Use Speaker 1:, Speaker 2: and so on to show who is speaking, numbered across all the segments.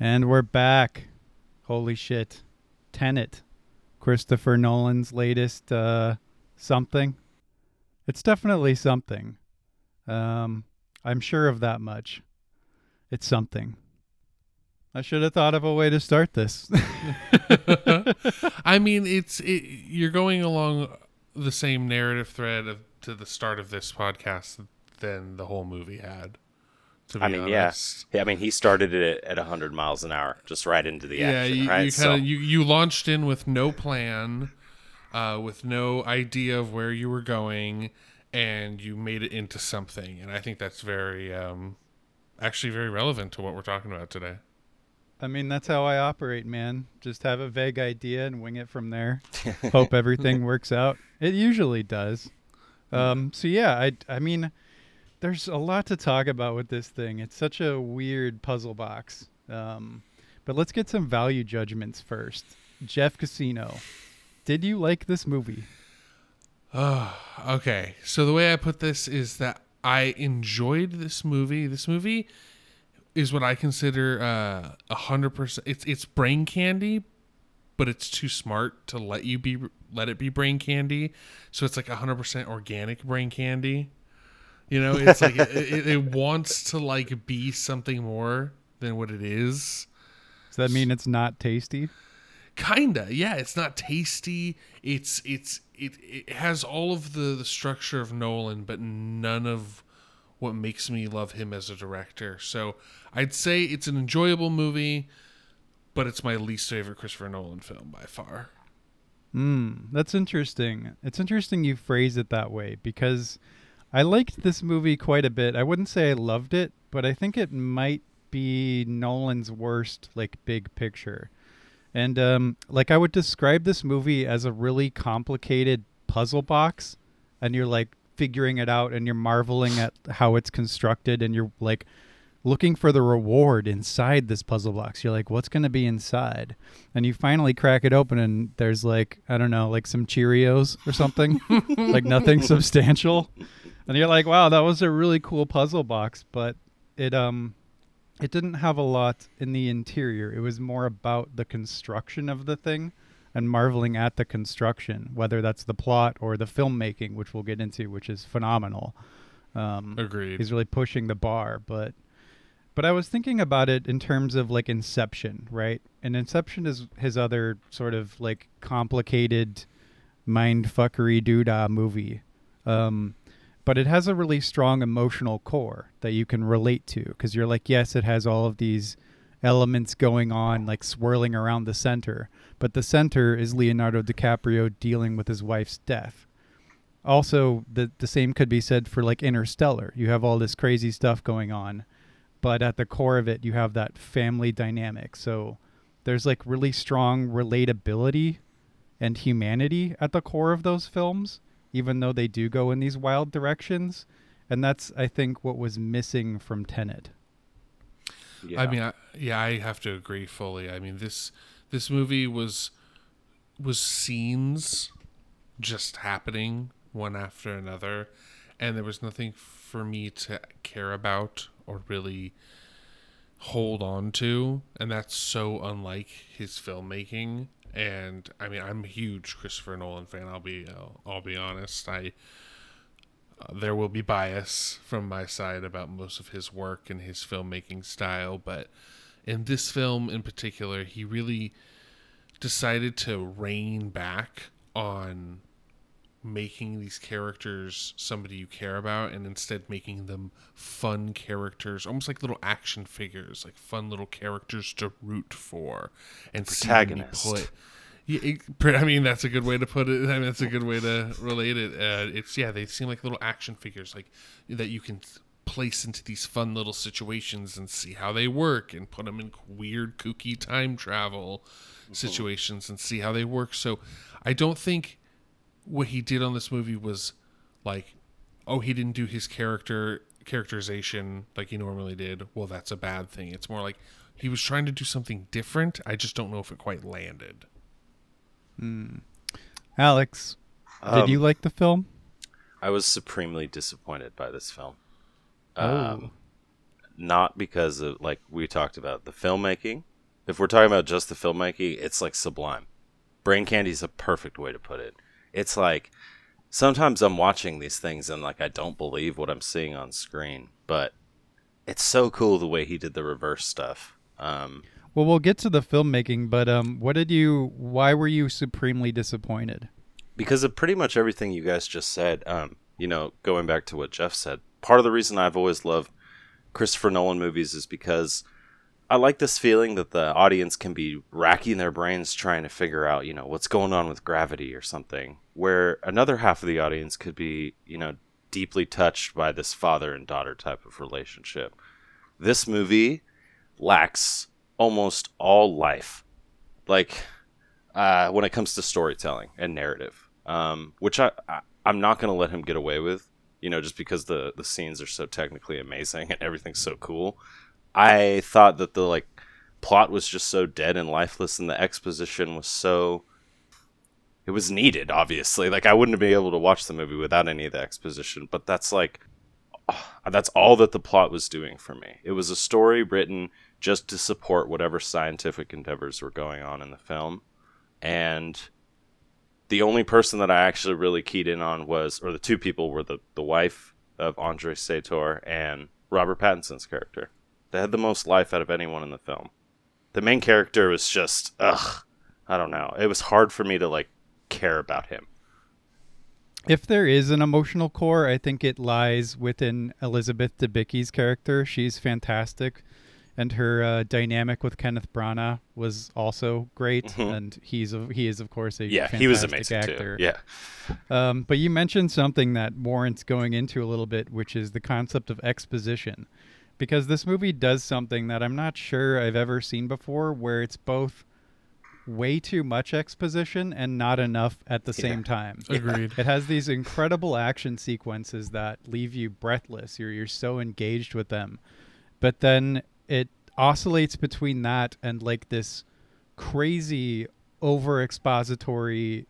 Speaker 1: And we're back. Holy shit. Tenet. Christopher Nolan's latest uh something. It's definitely something. Um I'm sure of that much. It's something. I should have thought of a way to start this.
Speaker 2: I mean, it's it, you're going along the same narrative thread of, to the start of this podcast than the whole movie had. To be
Speaker 3: I mean,
Speaker 2: honest.
Speaker 3: yeah. Yeah, I mean, he started it at 100 miles an hour, just right into the
Speaker 2: yeah.
Speaker 3: action,
Speaker 2: You,
Speaker 3: right?
Speaker 2: you kind of you you launched in with no plan, uh, with no idea of where you were going, and you made it into something. And I think that's very, um, actually, very relevant to what we're talking about today.
Speaker 1: I mean, that's how I operate, man. Just have a vague idea and wing it from there. Hope everything works out. It usually does. Um, so yeah, I I mean, there's a lot to talk about with this thing. It's such a weird puzzle box. Um, but let's get some value judgments first. Jeff Casino, did you like this movie?
Speaker 2: Oh, okay. So the way I put this is that I enjoyed this movie. This movie is what I consider uh, a hundred percent. It's it's brain candy, but it's too smart to let you be let it be brain candy. So it's like a hundred percent organic brain candy. You know, it's like it, it, it wants to like be something more than what it is.
Speaker 1: Does that mean it's not tasty?
Speaker 2: kinda yeah it's not tasty it's it's it, it has all of the the structure of nolan but none of what makes me love him as a director so i'd say it's an enjoyable movie but it's my least favorite christopher nolan film by far
Speaker 1: Hmm, that's interesting. It's interesting you phrase it that way because I liked this movie quite a bit. I wouldn't say I loved it, but I think it might be Nolan's worst like big picture. And um like I would describe this movie as a really complicated puzzle box and you're like figuring it out and you're marveling at how it's constructed and you're like looking for the reward inside this puzzle box. You're like, what's going to be inside? And you finally crack it open, and there's like, I don't know, like some Cheerios or something, like nothing substantial. And you're like, wow, that was a really cool puzzle box, but it um, it didn't have a lot in the interior. It was more about the construction of the thing and marveling at the construction, whether that's the plot or the filmmaking, which we'll get into, which is phenomenal. Um,
Speaker 2: agreed
Speaker 1: he's really pushing the bar but but i was thinking about it in terms of like inception right? And inception is his other sort of like complicated mind fuckery doodah movie. Um but it has a really strong emotional core that you can relate to because you're like yes it has all of these elements going on like swirling around the center but the center is leonardo dicaprio dealing with his wife's death. Also the the same could be said for like interstellar. You have all this crazy stuff going on but at the core of it you have that family dynamic so there's like really strong relatability and humanity at the core of those films even though they do go in these wild directions and that's i think what was missing from tenet
Speaker 3: yeah.
Speaker 2: I mean, I, yeah, I have to agree fully. I mean, this this movie was was scenes just happening one after another, and there was nothing for me to care about or really hold on to, and that's so unlike his filmmaking. And I mean, I'm a huge Christopher Nolan fan. I'll be I'll, I'll be honest. I uh, there will be bias from my side about most of his work and his filmmaking style, but in this film in particular, he really decided to rein back on making these characters somebody you care about and instead making them fun characters almost like little action figures like fun little characters to root for and see them be
Speaker 3: Protagonist.
Speaker 2: put yeah, it, I mean that's a good way to put it. I mean that's a good way to relate it. Uh, it's yeah, they seem like little action figures, like that you can place into these fun little situations and see how they work, and put them in weird, kooky time travel situations and see how they work. So, I don't think what he did on this movie was like, oh, he didn't do his character characterization like he normally did. Well, that's a bad thing. It's more like he was trying to do something different. I just don't know if it quite landed.
Speaker 1: alex
Speaker 3: Um,
Speaker 1: did you like the film
Speaker 3: I was supremely disappointed by this film.
Speaker 1: Oh.
Speaker 3: Um, not because of like we talked about the filmmaking. If we're talking about just the filmmaking, it's like sublime. Brain candy is a perfect way to put it. It's like sometimes I'm watching these things and like I don't believe what I'm seeing on screen, but it's so cool the way he did the reverse stuff. Um,
Speaker 1: Well, we'll get to the filmmaking, but um, what did you? Why were you supremely disappointed?
Speaker 3: because of pretty much everything you guys just said. Um, you know, going back to what Jeff said, part of the reason I've always loved Christopher Nolan movies is because I like this feeling that the audience can be racking their brains trying to figure out, you know, what's going on with gravity or something, where another half of the audience could be, you know, deeply touched by this father and daughter type of relationship. This movie lacks almost all life. Like, uh, when it comes to storytelling and narrative, um, which I, I I'm not going to let him get away with, you know, just because the the scenes are so technically amazing and everything's so cool. I thought that the like plot was just so dead and lifeless, and the exposition was so. It was needed, obviously. Like I wouldn't be able to watch the movie without any of the exposition, but that's like uh, that's all that the plot was doing for me. It was a story written just to support whatever scientific endeavors were going on in the film. And the only person that I actually really keyed in on was, or the two people were the, the wife of Andrei Sator and Robert Pattinson's character. They had the most life out of anyone in the film. The main character was just, ugh, I don't know. It was hard for me to like care about him.
Speaker 1: If there is an emotional core, I think it lies within Elizabeth Debicki's character. She's fantastic, and her uh, dynamic with Kenneth Branagh was also great.
Speaker 3: Mhm.
Speaker 1: And he's a, he is of course a
Speaker 3: Yeah, he was amazing
Speaker 1: actor.
Speaker 3: too. Yeah.
Speaker 1: Um, but you mentioned something that warrants going into a little bit, which is the concept of exposition. Because this movie does something that I'm not sure I've ever seen before, where it's both way too much exposition and not enough at the same time.
Speaker 2: Agreed.
Speaker 1: It has these incredible action sequences that leave you breathless. You're you're so engaged with them. But then it oscillates between that and like this crazy over expository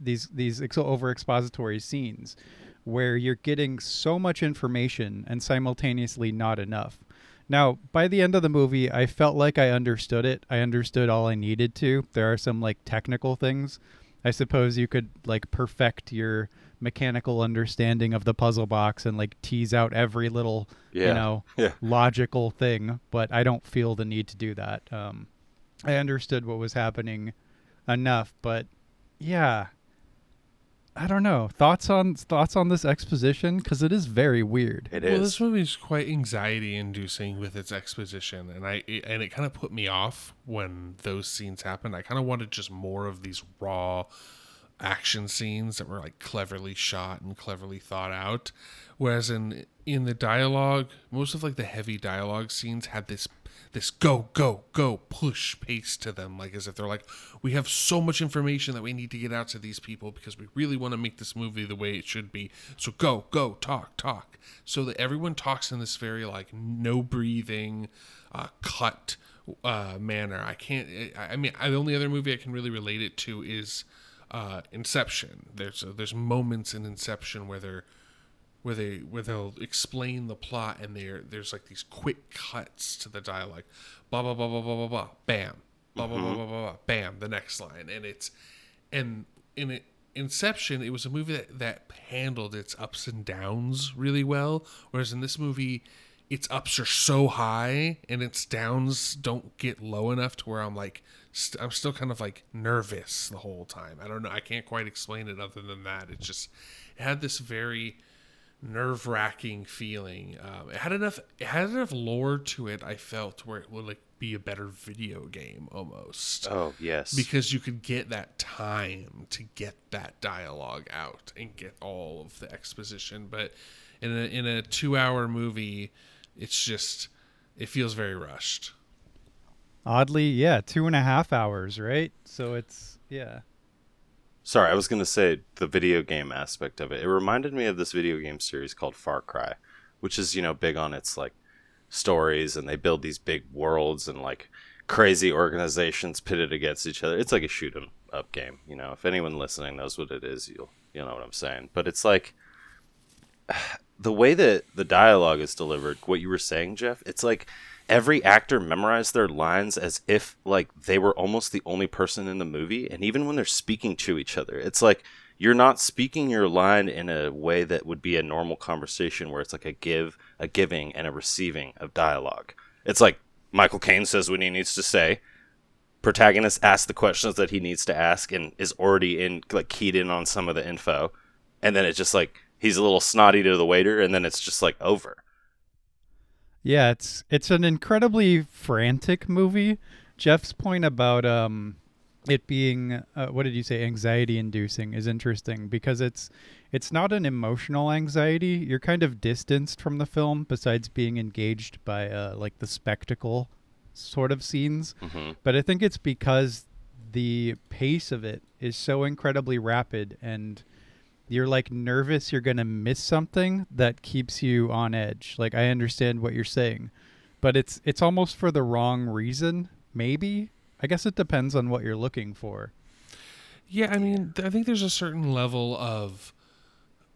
Speaker 1: these these ex- over expository scenes where you're getting so much information and simultaneously not enough. Now, by the end of the movie, I felt like I understood it. I understood all I needed to. There are some like technical things. I suppose you could like perfect your mechanical understanding of the puzzle box and like tease out every little,
Speaker 3: Yeah.
Speaker 1: you know,
Speaker 3: Yeah.
Speaker 1: logical thing, but I don't feel the need to do that. Um, I understood what was happening enough, but yeah, I don't know. Thoughts on thoughts on this exposition because it is very weird.
Speaker 3: It
Speaker 2: well,
Speaker 3: is.
Speaker 2: this movie is quite anxiety-inducing with its exposition, and I it, and it kind of put me off when those scenes happened. I kind of wanted just more of these raw action scenes that were like cleverly shot and cleverly thought out. Whereas in in the dialogue, most of like the heavy dialogue scenes had this this go go go push pace to them like as if they're like we have so much information that we need to get out to these people because we really want to make this movie the way it should be. So go go talk talk. So that everyone talks in this very like no breathing uh, cut uh, manner. I can't I, I mean the only other movie i can really relate it to is uh, inception. There's there's moments in inception where they're where they where they'll explain the plot and there there's like these quick cuts to the dialogue blah blah blah blah blah blah blah bam blah blah blah mm-hmm. blah blah, blah bam the next line and it's and in it Inception, it was a movie that, that handled its ups and downs really well. Whereas in this movie, its ups are so high and its downs don't get low enough to where I'm like, st- I'm still kind of like nervous the whole time. I don't know. I can't quite explain it other than that. It's just, it had this very nerve wracking feeling. Um, it had enough. It had enough lore to it. I felt where it would like be a better video game almost
Speaker 3: Oh yes.
Speaker 2: because you could get that time to get that dialogue out and get all of the exposition. But in a in a two hour movie, it's just it feels very rushed.
Speaker 1: Oddly, yeah, two and a half hours, right? So it's yeah.
Speaker 3: Sorry, I was going to say the video game aspect of it. It reminded me of this video game series called Far Cry, which is, you know, big on its like stories and they build these big worlds and like crazy organizations pitted against each other. It's like a shoot 'em up game, you know. If anyone listening knows what it is, you'll you'll know what I'm saying. But it's like the way that the dialogue is delivered, what you were saying, Jeff, it's like every actor memorized their lines as if like they were almost the only person in the movie and even when they're speaking to each other it's like you're not speaking your line in a way that would be a normal conversation where it's like a give a giving and a receiving of dialogue. It's like michael caine says what he needs to say. Protagonist asks the questions that he needs to ask and is already in like keyed in on some of the info. And then it's just like he's a little snotty to the waiter and then it's just like over
Speaker 1: Yeah, it's it's an incredibly frantic movie. Jeff's point about um it being uh, what did you say anxiety inducing is interesting because it's it's not an emotional anxiety. You're kind of distanced from the film besides being engaged by uh like the spectacle sort of scenes.
Speaker 3: hmm
Speaker 1: But I think it's because the pace of it is so incredibly rapid and you're like nervous you're going to miss something that keeps you on edge. Like I understand what you're saying, but it's it's almost for the wrong reason, maybe. I guess it depends on what you're looking for.
Speaker 2: Yeah, I mean, I think there's a certain level of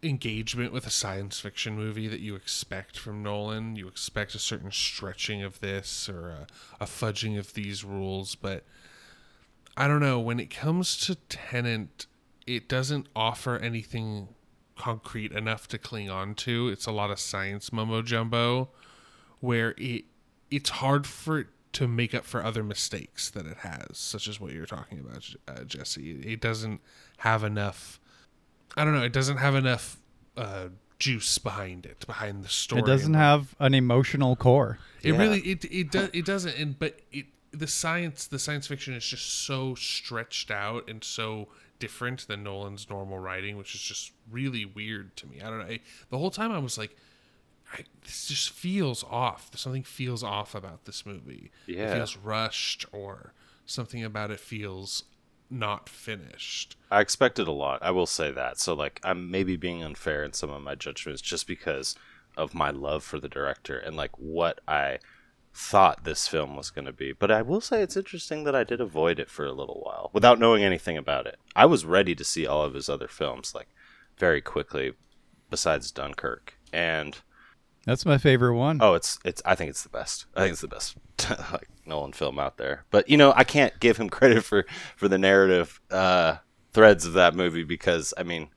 Speaker 2: engagement with a science fiction movie that you expect from Nolan. You expect a certain stretching of this or a, a fudging of these rules, but I don't know. When it comes to Tenet, it doesn't offer anything concrete enough to cling on to. It's a lot of science mumbo jumbo where it it's hard for it to make up for other mistakes that it has, such as what you're talking about, uh, Jesse. It doesn't have enough. I don't know. It doesn't have enough uh, juice behind it, behind the story.
Speaker 1: It doesn't
Speaker 2: and-
Speaker 1: have an emotional core.
Speaker 2: It
Speaker 3: Yeah.
Speaker 2: really it it does it doesn't. And but it the science the science fiction is just so stretched out and so different than Nolan's normal writing, which is just really weird to me. I don't know. I, the whole time I was like, I, this just feels off. Something feels off about this movie. It
Speaker 3: Yeah.
Speaker 2: feels rushed, or something about it feels not finished.
Speaker 3: I expected a lot. I will say that. So like I'm maybe being unfair in some of my judgments just because of my love for the director and like what I thought this film was going to be. But I will say it's interesting that I did avoid it for a little while without knowing anything about it. I was ready to see all of his other films like very quickly besides Dunkirk. And
Speaker 1: That's my favorite one.
Speaker 3: Oh, it's it's. I think it's the best. I think it's the best like Nolan film out there. But you know, I can't give him credit for for the narrative uh, threads of that movie because I mean,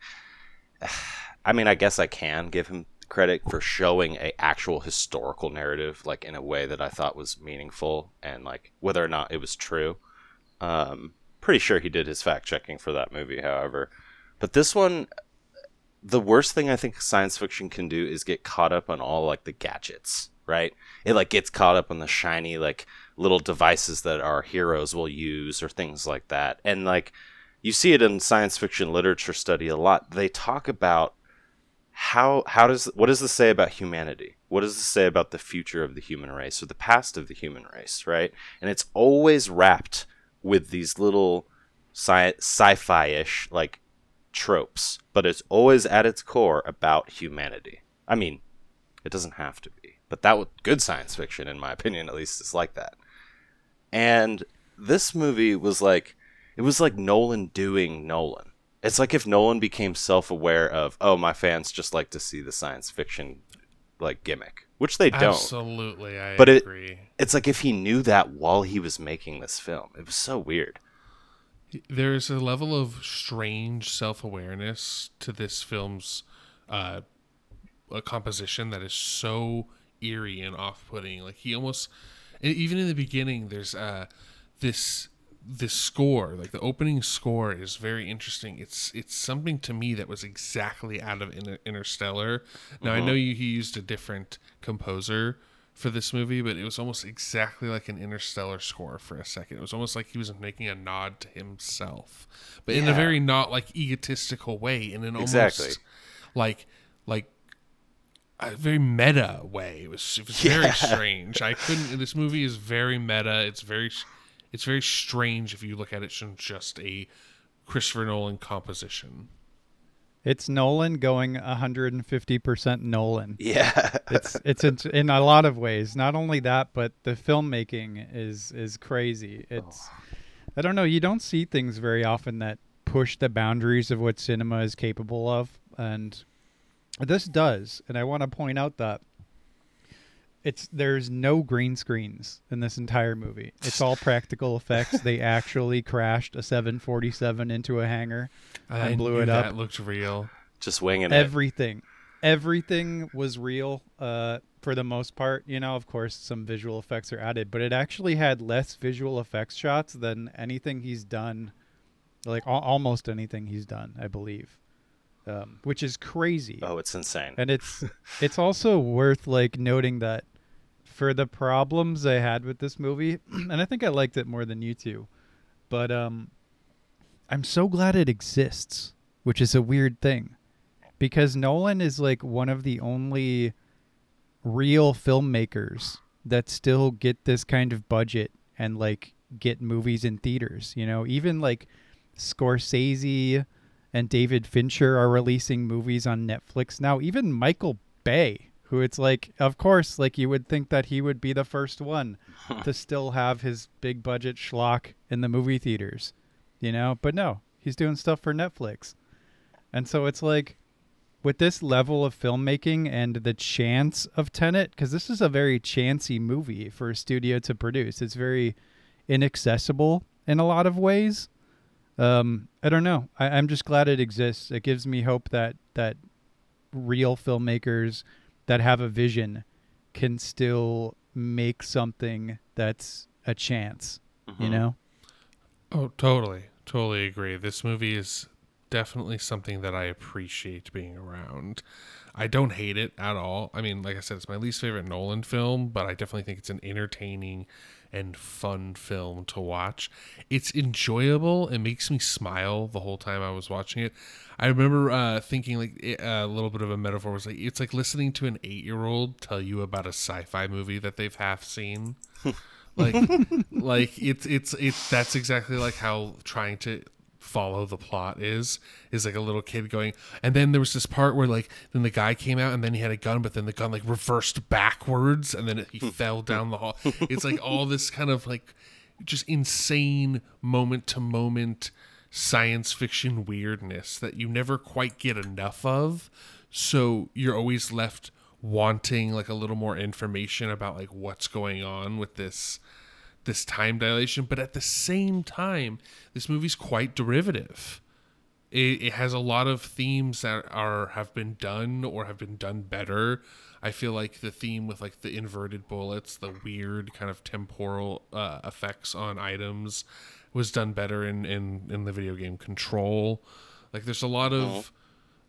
Speaker 3: I mean, I guess I can give him credit for showing a actual historical narrative like in a way that I thought was meaningful and like whether or not it was true. Um, pretty sure he did his fact checking for that movie, however. But this one, the worst thing I think science fiction can do is get caught up on all like the gadgets, right? It like gets caught up on the shiny like little devices that our heroes will use or things like that. And like you see it in science fiction literature study a lot. They talk about how how does what does this say about humanity? What does this say about the future of the human race or the past of the human race, right? And it's always wrapped with these little sci- sci-fi-ish like tropes, but it's always at its core about humanity. I mean, it doesn't have to be, but that good science fiction, in my opinion, at least, is like that. And this movie was like, it was like Nolan doing Nolan. It's like if Nolan became self-aware of, oh, my fans just like to see the science fiction like gimmick, which they don't.
Speaker 2: Absolutely, I
Speaker 3: But it-
Speaker 2: agree.
Speaker 3: It's like if he knew that while he was making this film. It was so weird.
Speaker 2: there's a level of strange self-awareness to this film's uh, a composition that is so eerie and off-putting like he almost even in the beginning there's uh this this score like the opening score is very interesting it's it's something to me that was exactly out of Inter- interstellar now i uh-huh. know you, he used a different composer for this movie, but it was almost exactly like an interstellar score for a second. It was almost like he was making a nod to himself, but in a very not like egotistical way, in an
Speaker 3: Exactly.
Speaker 2: almost like like a very meta way. It was it was very strange. I couldn't. This movie is very meta. It's very it's very strange if you look at it from just a Christopher Nolan composition.
Speaker 1: It's Nolan going 150% Nolan.
Speaker 3: Yeah.
Speaker 1: It's it's in, in a lot of ways. Not only that, but the filmmaking is is crazy. It's I don't know. You don't see things very often that push the boundaries of what cinema is capable of, and This does, and I want to point out that it's there's no green screens in this entire movie. It's all practical effects. they actually crashed a 747 into a hangar
Speaker 2: I
Speaker 1: and blew it up.
Speaker 2: That looked real.
Speaker 3: Just winging it.
Speaker 1: everything everything was real uh for the most part you know of course some visual effects are added but it actually had less visual effects shots than anything he's done like al- almost anything he's done i believe um, which is crazy
Speaker 3: Oh, it's insane.
Speaker 1: and it's it's also worth like noting that for the problems I had with this movie, and I think I liked it more than you two, but um, I'm so glad it exists, which is a weird thing, because Nolan is like one of the only real filmmakers that still get this kind of budget and like get movies in theaters. You know, even like Scorsese and David Fincher are releasing movies on Netflix now. Even Michael Bay, who it's like, of course, like you would think that he would be the first one to still have his big budget schlock in the movie theaters, you know? But no, he's doing stuff for Netflix. And so it's like, with this level of filmmaking and the chance of Tenet, because this is a very chancy movie for a studio to produce. It's very inaccessible in a lot of ways. Um, I don't know. I, I'm just glad it exists. It gives me hope that that real filmmakers that have a vision can still make something that's a chance. You
Speaker 3: Mhm.
Speaker 1: know?
Speaker 2: Oh, totally. Totally agree. This movie is definitely something that I appreciate being around. I don't hate it at all. I mean, like I said, it's my least favorite Nolan film, but I definitely think it's an entertaining and fun film to watch. It's enjoyable. It makes me smile the whole time I was watching it. I remember uh, thinking like it- a little bit of a metaphor was like it's like listening to an eight year old tell you about a sci-fi movie that they've half seen. like like it's it's it's that's exactly like how trying to follow the plot is is like a little kid going and then there was this part where like then the guy came out and then he had a gun but then the gun like reversed backwards and then it, he fell down the hall. It's like all this kind of like just insane moment to moment science fiction weirdness that you never quite get enough of. So you're always left wanting like a little more information about like what's going on with this this time dilation but at the same time this movie's quite derivative. It, it has a lot of themes that are have been done or have been done better. I feel like the theme with like the inverted bullets the weird kind of temporal uh, effects on items was done better in in in the video game control. Like there's a lot of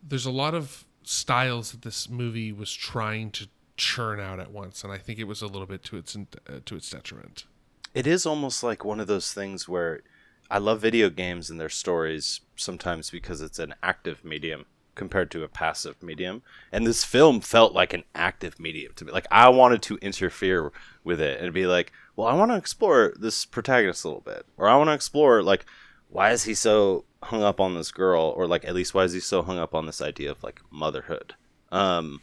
Speaker 2: there's a lot of styles that this movie was trying to churn out at once and i think it was a little bit to its uh, to its detriment
Speaker 3: It is almost like one of those things where I love video games and their stories sometimes because it's an active medium compared to a passive medium. And this film felt like an active medium to me. Like I wanted to interfere with it and be like, well, I want to explore this protagonist a little bit. Or I want to explore like why is he so hung up on this girl or like at least why is he so hung up on this idea of like motherhood? Um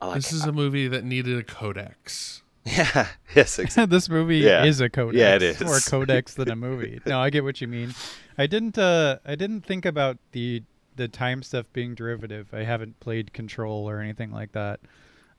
Speaker 3: like
Speaker 2: this is a movie that needed a codex
Speaker 3: Yeah, yes, exactly.
Speaker 1: this movie
Speaker 3: Yeah.
Speaker 1: is a codex.
Speaker 3: Yeah, it is.
Speaker 1: More codex than a movie. No, I get what you mean. I didn't. Uh, I didn't think about the the time stuff being derivative. I haven't played Control or anything like that.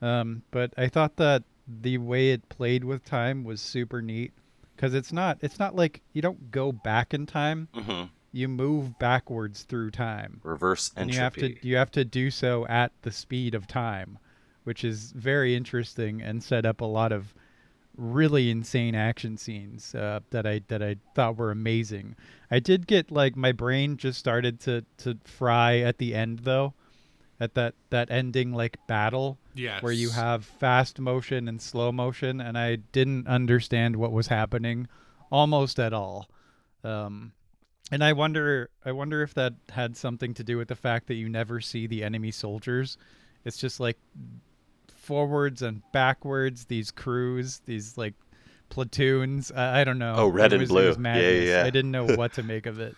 Speaker 1: Um, but I thought that the way it played with time was super neat because it's not. It's not like you don't go back in time.
Speaker 3: hmm
Speaker 1: You move backwards through time
Speaker 3: Reverse
Speaker 1: and you have to you have to do so at the speed of time, which is very interesting and set up a lot of really insane action scenes uh, that I that I thought were amazing. I did get like my brain just started to to fry at the end though, at that that ending like battle
Speaker 2: yes
Speaker 1: where you have fast motion and slow motion, and I didn't understand what was happening almost at all. Um, and I wonder, I wonder if that had something to do with the fact that you never see the enemy soldiers. It's just like forwards and backwards. These crews, these like platoons. I, I don't know.
Speaker 3: Oh, red
Speaker 1: It
Speaker 3: and blue. Yeah, yeah, yeah.
Speaker 1: I didn't know what to make of it.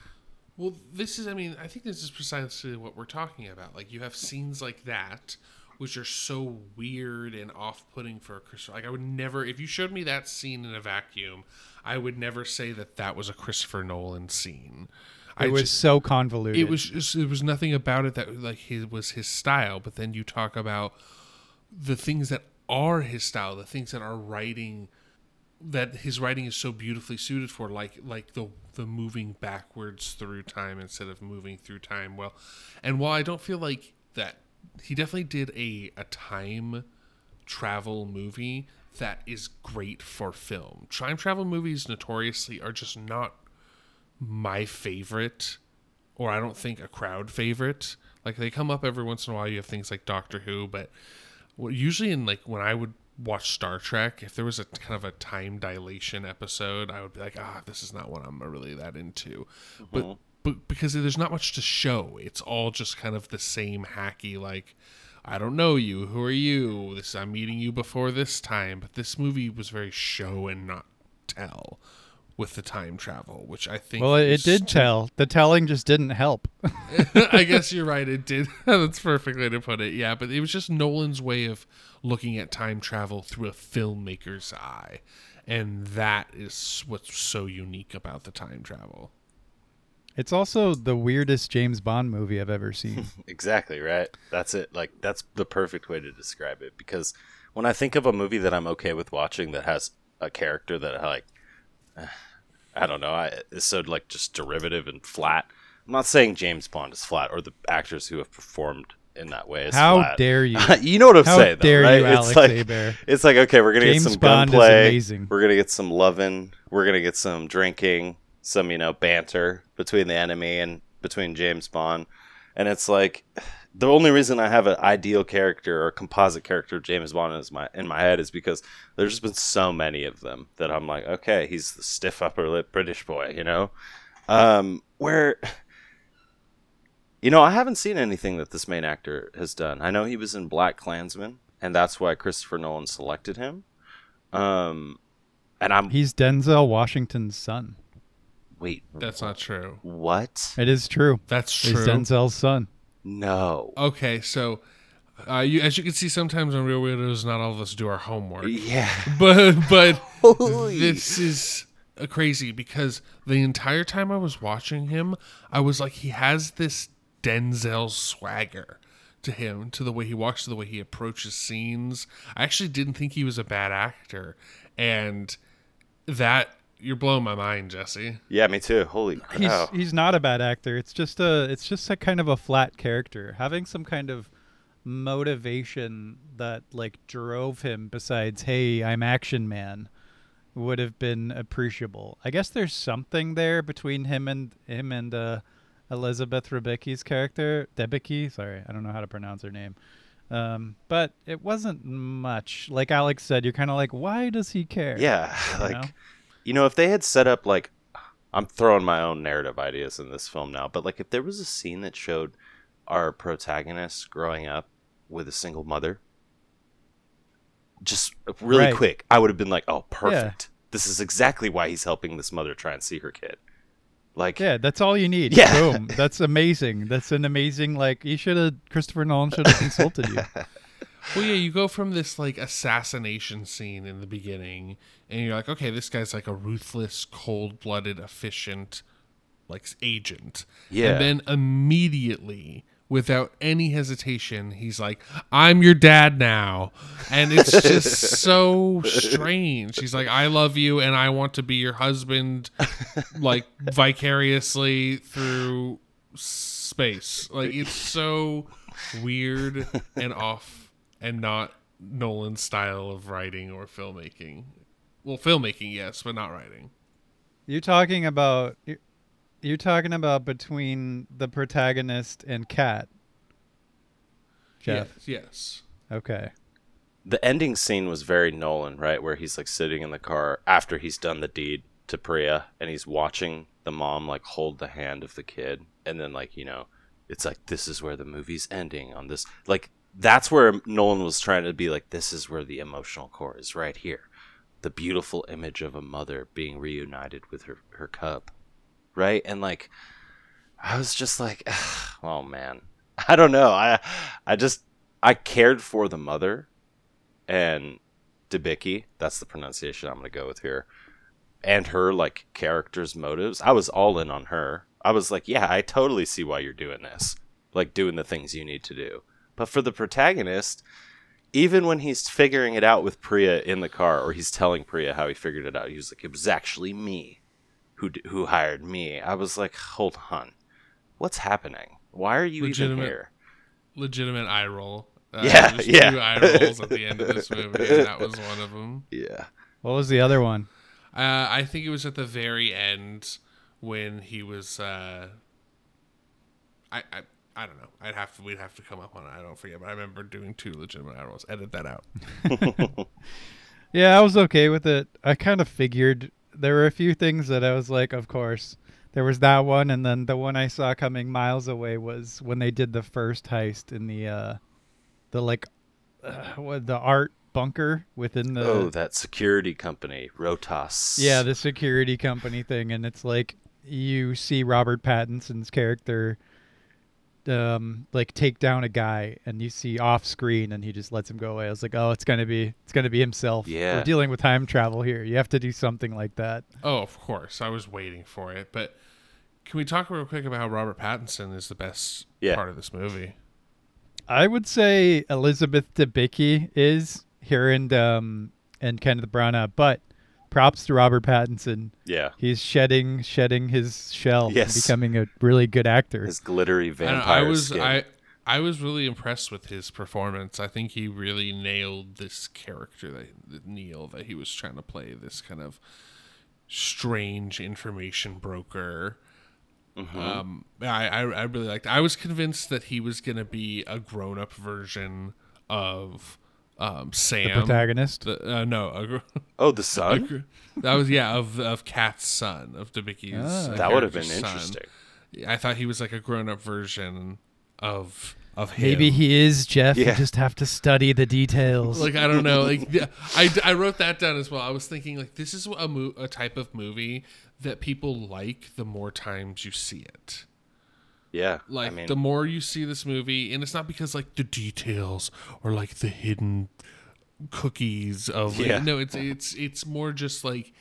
Speaker 2: Well, this is, I mean, I think this is precisely what we're talking about. Like, you have scenes like that, which are so weird and off putting for a Christopher. Like, I would never, if you showed me that scene in a vacuum, I would never say that that was a Christopher Nolan scene. I
Speaker 1: was
Speaker 2: just-
Speaker 1: so convoluted.
Speaker 2: it was just there was nothing about it that like his was his style but then you talk about the things that are his style the things that are writing that his writing is so beautifully suited for like like the the moving backwards through time instead of moving through time well and while i don't feel like that he definitely did a a time travel movie that is great for film time travel movies notoriously are just not my favorite or I don't think a crowd favorite. Like they come up every once in a while. You have things like Doctor Who, but usually in like when I would watch Star Trek, if there was a kind of a time dilation episode, I would be like, ah, this is not what I'm really that into. But but because there's not much to show, it's all just kind of the same hacky like. I don't know you. Who are you? This I'm meeting you before this time. But this movie was very show and not tell with the time travel, which I think.
Speaker 1: well, it did tell. The telling just didn't help.
Speaker 2: I guess you're right. It did. That's a perfect way to put it. Yeah, but it was just Nolan's way of looking at time travel through a filmmaker's eye, and that is what's so unique about the time travel.
Speaker 1: It's also the weirdest James Bond movie I've ever seen.
Speaker 3: Exactly, right? That's it. Like that's the perfect way to describe it because when I think of a movie that I'm okay with watching that has a character that I like I don't know, I is so like just derivative and flat. I'm not saying James Bond is flat or the actors who have performed in that way is
Speaker 1: How
Speaker 3: flat.
Speaker 1: dare you?
Speaker 3: you know what I'm
Speaker 1: How
Speaker 3: saying, though,
Speaker 1: dare
Speaker 3: right?
Speaker 1: you,
Speaker 3: it's
Speaker 1: Alex
Speaker 3: like it's like okay, we're gonna
Speaker 1: James
Speaker 3: get some
Speaker 1: Bond
Speaker 3: gunplay, we're gonna get some loving, we're gonna get some drinking, some you know banter between the enemy and between James Bond, and it's like the only reason I have an ideal character or composite character of James Bond is my in my head is because there's just been so many of them that I'm like, okay, he's the stiff upper lip British boy, you know, um, where. You know, I haven't seen anything that this main actor has done. I know he was in BlacKkKlansman, and that's why Christopher Nolan selected him. Um, and I'm
Speaker 1: He's Denzel Washington's son.
Speaker 3: wait,
Speaker 2: That's not true.
Speaker 3: what?
Speaker 1: It is true.
Speaker 2: That's
Speaker 1: He's
Speaker 2: true.
Speaker 1: Denzel's son.
Speaker 3: No.
Speaker 2: Okay, so uh, you, as you can see, sometimes on Reel Weirdos, not all of us do our homework.
Speaker 3: Yeah.
Speaker 2: but but
Speaker 3: Holy.
Speaker 2: this is uh, crazy because the entire time I was watching him, I was like, he has this Denzel swagger to him, to the way he walks, to the way he approaches scenes. I actually didn't think he was a bad actor, and that you're blowing my mind, Jesse.
Speaker 3: Yeah, me too. Holy
Speaker 1: He's he's not a bad actor. It's just a it's just a kind of a flat character. Having some kind of motivation that like drove him besides hey, I'm action man would have been appreciable. I guess there's something there between him and him and uh Elizabeth Rebicki's character, Debicki, sorry, I don't know how to pronounce her name. Um, but it wasn't much. Like Alex said, you're kind of like, why does he care?
Speaker 3: Yeah,
Speaker 1: You
Speaker 3: like
Speaker 1: know?
Speaker 3: You know, if they had set up like I'm throwing my own narrative ideas in this film now, but like if there was a scene that showed our protagonist growing up with a single mother, just really
Speaker 1: Right.
Speaker 3: quick, I would have been like, "Oh, perfect. This is exactly why he's helping this mother try and see her kid." Like,
Speaker 1: Yeah, that's all you need.
Speaker 3: Yeah.
Speaker 1: Boom. That's amazing. That's an amazing like you should have Christopher Nolan should have consulted you.
Speaker 2: Well, yeah, you go from this like assassination scene in the beginning, and you're like, okay, this guy's like a ruthless, cold-blooded, efficient, like agent.
Speaker 3: Yeah.
Speaker 2: And then immediately, without any hesitation, he's like, "I'm your dad now," and it's just so strange. He's like, "I love you, and I want to be your husband," like vicariously through space. Like it's so weird and off and not Nolan's style of writing or filmmaking. Well, filmmaking, yes, but not writing.
Speaker 1: You're talking about you're, you're talking about between the protagonist and Kat. Jeff.
Speaker 2: Yes, yes.
Speaker 1: Okay.
Speaker 3: the ending scene was very Nolan, right? Where he's like sitting in the car after he's done the deed to Priya and he's watching the mom like hold the hand of the kid and then like, you know, it's like this is where the movie's ending on this like that's where Nolan was trying to be like this is where the emotional core is right here. The beautiful image of a mother being reunited with her her cub. Right? And like I was just like oh man. I don't know. I I just I cared for the mother and Debicki, that's the pronunciation I'm going to go with here, and her like character's motives. I was all in on her. I was like, yeah, I totally see why you're doing this. Like doing the things you need to do. But for the protagonist, even when he's figuring it out with Priya in the car, or he's telling Priya how he figured it out, he was like, "It was actually me who d- who hired me." I was like, "Hold on, what's happening? Why are you even
Speaker 2: Legitimate.
Speaker 3: here?"
Speaker 2: Legitimate eye roll. Uh,
Speaker 3: Yeah,
Speaker 2: there's
Speaker 3: yeah.
Speaker 2: Two eye rolls at the end of this movie, and that was one of them.
Speaker 3: Yeah,
Speaker 1: What was the other one?
Speaker 2: Uh, I think it was at the very end when he was. Uh, I, I I don't know. I'd have to. We'd have to come up on it. I don't forget, but I remember doing two legitimate eye rolls. Edit that out.
Speaker 1: Yeah, I was okay with it. I kind of figured there were a few things that I was like, of course. There was that one, and then the one I saw coming miles away was when they did the first heist in the, uh, the like, uh, what the art bunker within the.
Speaker 3: oh, that security company, Rotas.
Speaker 1: Yeah, the security company thing, and it's like you see Robert Pattinson's character, um, like take down a guy, and you see off screen, and he just lets him go away. I was like, oh, it's gonna be, it's gonna be himself.
Speaker 3: Yeah.
Speaker 1: we're dealing with time travel here. You have to do something like that.
Speaker 2: Oh, of course. I was waiting for it, but can we talk real quick about how Robert Pattinson is the best
Speaker 3: Yeah.
Speaker 2: part of this movie?
Speaker 1: I would say Elizabeth Debicki is here and um and Kenneth Branagh, but props to Robert Pattinson.
Speaker 3: yeah.
Speaker 1: He's shedding shedding his shell
Speaker 3: Yes.
Speaker 1: and becoming a really good actor.
Speaker 3: His glittery
Speaker 2: I,
Speaker 3: vampire
Speaker 2: I was
Speaker 3: skin.
Speaker 2: I I was really impressed with his performance. I think he really nailed this character that, that Neil that he was trying to play. This kind of strange information broker. Um, I, I I really liked. I was convinced that he was gonna be a grown up version of um, Sam,
Speaker 1: protagonist.
Speaker 2: The, uh, no, a,
Speaker 3: oh, the
Speaker 2: a
Speaker 3: son.
Speaker 2: gr- that was yeah of of Kat's son of Debicki's. Uh,
Speaker 3: that would have been
Speaker 2: son.
Speaker 3: interesting.
Speaker 2: I thought he was like a grown up version of of him.
Speaker 1: Maybe he is Jeff.
Speaker 3: Yeah.
Speaker 1: You just have to study the details.
Speaker 2: like I don't know. Like yeah, I, I wrote that down as well. I was thinking like this is a mo- a type of movie that people like the more times you see it.
Speaker 3: Yeah,
Speaker 2: Like
Speaker 3: I mean,
Speaker 2: the more you see this movie, and it's not because like the details or like the hidden cookies of like,
Speaker 3: Yeah.
Speaker 2: no, it's it's it's more just like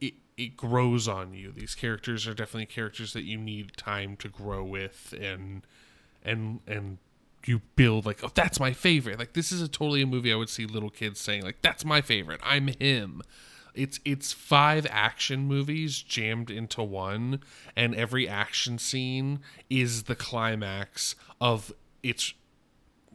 Speaker 2: it it grows on you. These characters are definitely characters that you need time to grow with and and and you build like oh that's my favorite. Like this is a totally a movie I would see little kids saying like that's my favorite. I'm him. It's it's five action movies jammed into one, and every action scene is the climax of its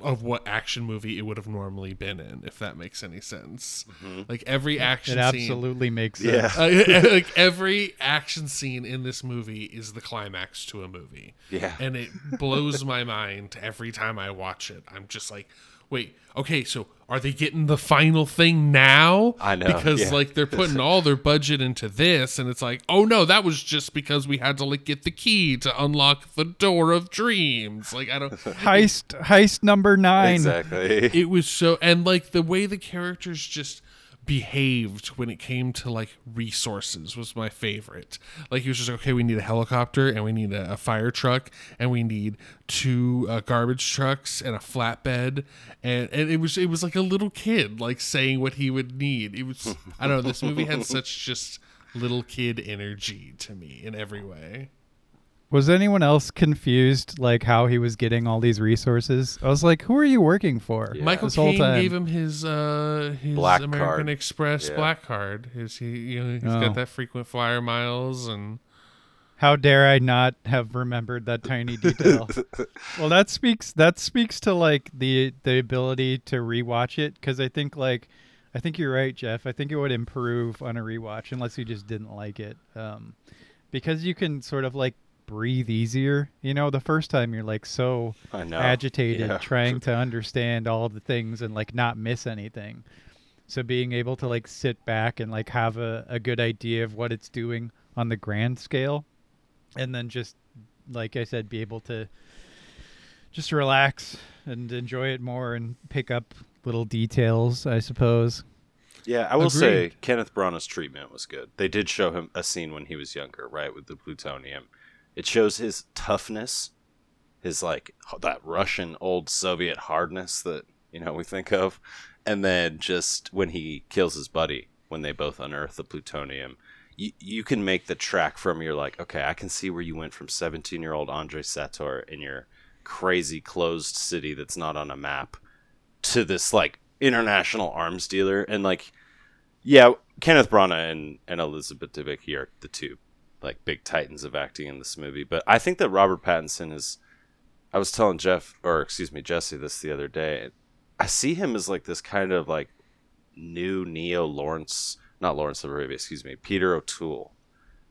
Speaker 2: of what action movie it would have normally been in, if that makes any sense. Like every
Speaker 1: it
Speaker 2: action scene,
Speaker 1: absolutely makes sense.
Speaker 3: yeah,
Speaker 2: uh, like every action scene in this movie is the climax to a movie
Speaker 3: yeah.
Speaker 2: and it blows my mind every time I watch it. I'm just like, wait, okay, so are they getting the final thing now?
Speaker 3: I know,
Speaker 2: because
Speaker 3: yeah.
Speaker 2: like they're putting all their budget into this, and it's like, oh no, that was just because we had to like get the key to unlock the door of dreams. Like I don't.
Speaker 1: Heist heist number nine.
Speaker 3: Exactly.
Speaker 2: It was so, and like the way the characters just behaved when it came to like resources was my favorite. Like he was just like, okay, we need a helicopter and we need a, a fire truck and we need two uh, garbage trucks and a flatbed and and it was it was like a little kid like saying what he would need. It was I don't know. This movie had such just little kid energy to me in every way.
Speaker 1: Was anyone else confused like how he was getting all these resources? I was like, who are you working for?
Speaker 3: Yeah.
Speaker 2: Michael
Speaker 1: this whole
Speaker 2: Caine
Speaker 1: time?
Speaker 2: gave him his uh his
Speaker 3: Black
Speaker 2: American
Speaker 3: card.
Speaker 2: Express
Speaker 3: Yeah.
Speaker 2: black card. Is he you know he's
Speaker 1: Oh.
Speaker 2: got that frequent flyer miles and
Speaker 1: How dare I not have remembered that tiny detail? well, that speaks that speaks to like the the ability to rewatch it because I think like I think you're right, Jeff. I think it would improve on a rewatch unless you just didn't like it, um, because you can sort of like breathe easier. You know, the first time you're like so agitated
Speaker 3: Yeah.
Speaker 1: trying to understand all the things and like not miss anything. So being able to like sit back and like have a, a good idea of what it's doing on the grand scale and then just like I said, be able to just relax and enjoy it more and pick up little details, I suppose.
Speaker 3: Yeah, I will say Kenneth Branagh's treatment was good. They did show him a scene when he was younger, right, with the plutonium. It shows his toughness, his like that Russian old Soviet hardness that you know we think of, and then just when he kills his buddy when they both unearth the plutonium. you, you can make the track from you're like, okay, I can see where you went from 17 year old Andrei Sator in your crazy closed city that's not on a map to this like international arms dealer. And like, yeah, Kenneth Branagh and, and Elizabeth Debicki are the two like big titans of acting in this movie. But I think that Robert Pattinson is. I was telling Jeff, or excuse me, Jesse, this the other day. I see him as like this kind of like new neo Lawrence, not Lawrence of Arabia, excuse me, Peter O'Toole.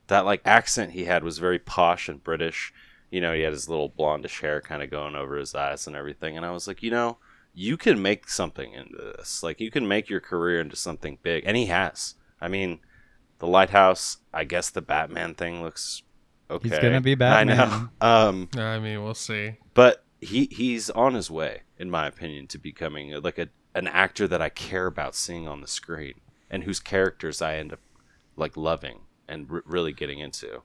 Speaker 3: That like accent he had was very posh and British. You know, he had his little blondish hair kind of going over his eyes and everything. And I was like, you know, you can make something into this. Like you can make your career into something big, and he has. I mean, the lighthouse. I guess the Batman thing looks okay.
Speaker 1: He's gonna be Batman.
Speaker 3: I know. Um,
Speaker 2: I mean, we'll see.
Speaker 3: but he he's on his way, in my opinion, to becoming like a an actor that I care about seeing on the screen, and whose characters I end up like loving and r- really getting into.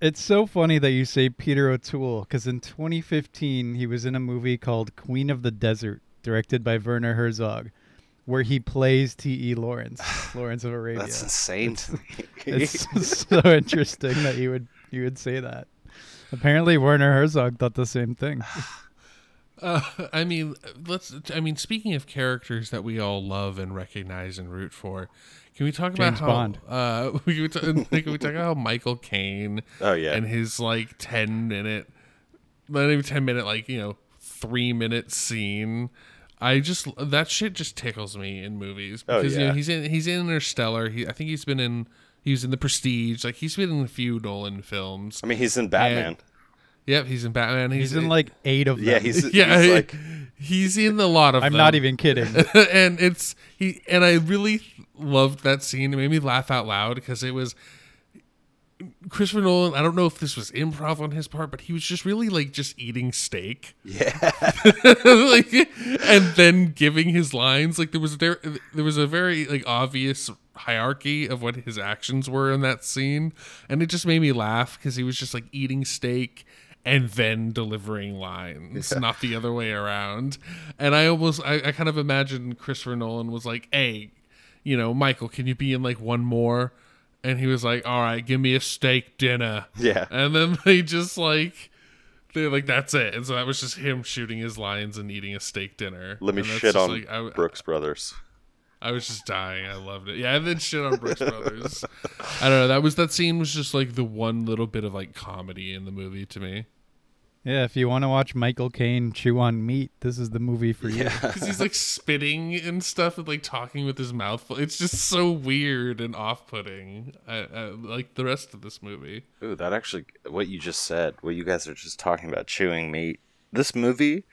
Speaker 1: It's so funny that you say Peter O'Toole because in 2015 he was in a movie called Queen of the Desert, directed by Werner Herzog, where he plays T.E. Lawrence, Lawrence of Arabia.
Speaker 3: That's insane to me.
Speaker 1: It's so interesting that you would you would say that. Apparently, Werner Herzog thought the same thing.
Speaker 2: Uh, I mean, let's. I mean, speaking of characters that we all love and recognize and root for, can we talk
Speaker 1: James
Speaker 2: about how?
Speaker 1: Bond.
Speaker 2: Uh, we can, we can we talk about how Michael Caine
Speaker 3: oh yeah,
Speaker 2: and his like ten minute, not even ten minute, like you know, three minute scene. I just that shit just tickles me in movies
Speaker 3: Oh,
Speaker 2: because you know he's in he's in Interstellar. He I think he's been in he was in The Prestige. Like he's been in a few Nolan films.
Speaker 3: I mean he's in Batman.
Speaker 2: Yep, he's in Batman. He's,
Speaker 1: He's in like eight of them.
Speaker 3: yeah, he's
Speaker 2: yeah,
Speaker 3: he's like
Speaker 2: he's in a lot of.
Speaker 1: I'm
Speaker 2: them.
Speaker 1: not even kidding.
Speaker 2: and it's he and I really loved that scene. It made me laugh out loud because it was Christopher Nolan. I don't know if this was improv on his part, but he was just really like just eating steak,
Speaker 3: yeah,
Speaker 2: like, and then giving his lines. Like there was there there was a very like obvious hierarchy of what his actions were in that scene, and it just made me laugh because he was just like eating steak and then delivering lines, not the other way around. And I almost, I, I kind of imagined Christopher Nolan was like, "Hey, you know, Michael, can you be in like one more?" And he was like, "All right, give me a steak dinner."
Speaker 3: yeah.
Speaker 2: And then they just like. They're like, that's it. And so that was just him shooting his lines and eating a steak dinner.
Speaker 3: Let me shit on
Speaker 2: like, I,
Speaker 3: Brooks Brothers.
Speaker 2: I was just dying. I loved it. Yeah, and then shit on Brooks Brothers. I don't know. That was that scene was just like the one little bit of like comedy in the movie to me
Speaker 1: yeah, if you want to watch Michael Caine chew on meat, this is the movie for you.
Speaker 2: because he's like spitting and stuff and like talking with his mouth. full. It's just so weird and off-putting. I, I, like the rest of this movie.
Speaker 3: Ooh, that actually, what you just said, what you guys are just talking about, chewing meat. This movie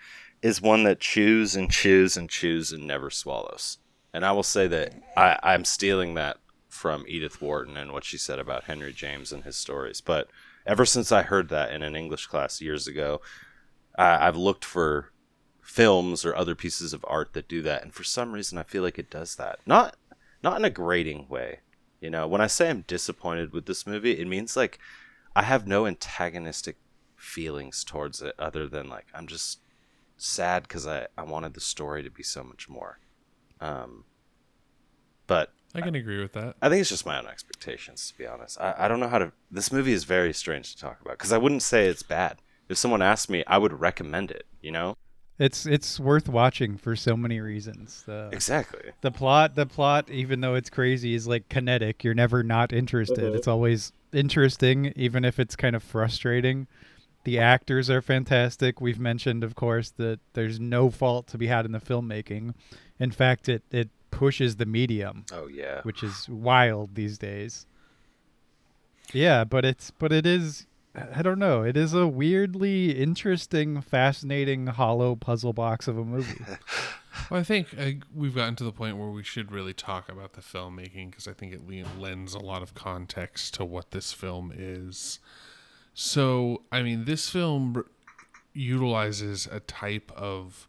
Speaker 3: is one that chews and chews and chews and never swallows. And I will say that I, I'm stealing that from Edith Wharton and what she said about Henry James and his stories. But ever since I heard that in an English class years ago, I've looked for films or other pieces of art that do that. And for some reason, I feel like it does that. Not, not in a grating way. You know, when I say I'm disappointed with this movie, it means like I have no antagonistic feelings towards it other than like I'm just sad because I, I wanted the story to be so much more. Um, but
Speaker 2: I can agree with that.
Speaker 3: I think it's just my own expectations, to be honest. I, I don't know how to. This movie is very strange to talk about because I wouldn't say it's bad. If someone asked me, I would recommend it, you know?
Speaker 1: It's it's worth watching for so many reasons. The,
Speaker 3: Exactly.
Speaker 1: the plot, the plot, even though it's crazy, is like kinetic. You're never not interested. It's always interesting, even if it's kind of frustrating. The actors are fantastic. We've mentioned, of course, that there's no fault to be had in the filmmaking. In fact, it it pushes the medium,
Speaker 3: Oh, yeah.
Speaker 1: which is wild these days. Yeah, but it's but it is I don't know. It is a weirdly interesting, fascinating, hollow puzzle box of a movie.
Speaker 2: Well, I think uh, we've gotten to the point where we should really talk about the filmmaking because I think it lends a lot of context to what this film is. So, I mean, this film r- utilizes a type of,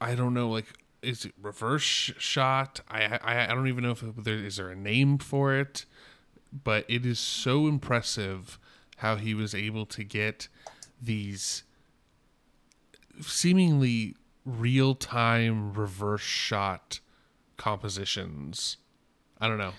Speaker 2: I don't know, like, is it reverse sh- shot? I, I I don't even know if there is there a name for it, but it is so impressive how he was able to get these seemingly real time reverse shot compositions. I don't know.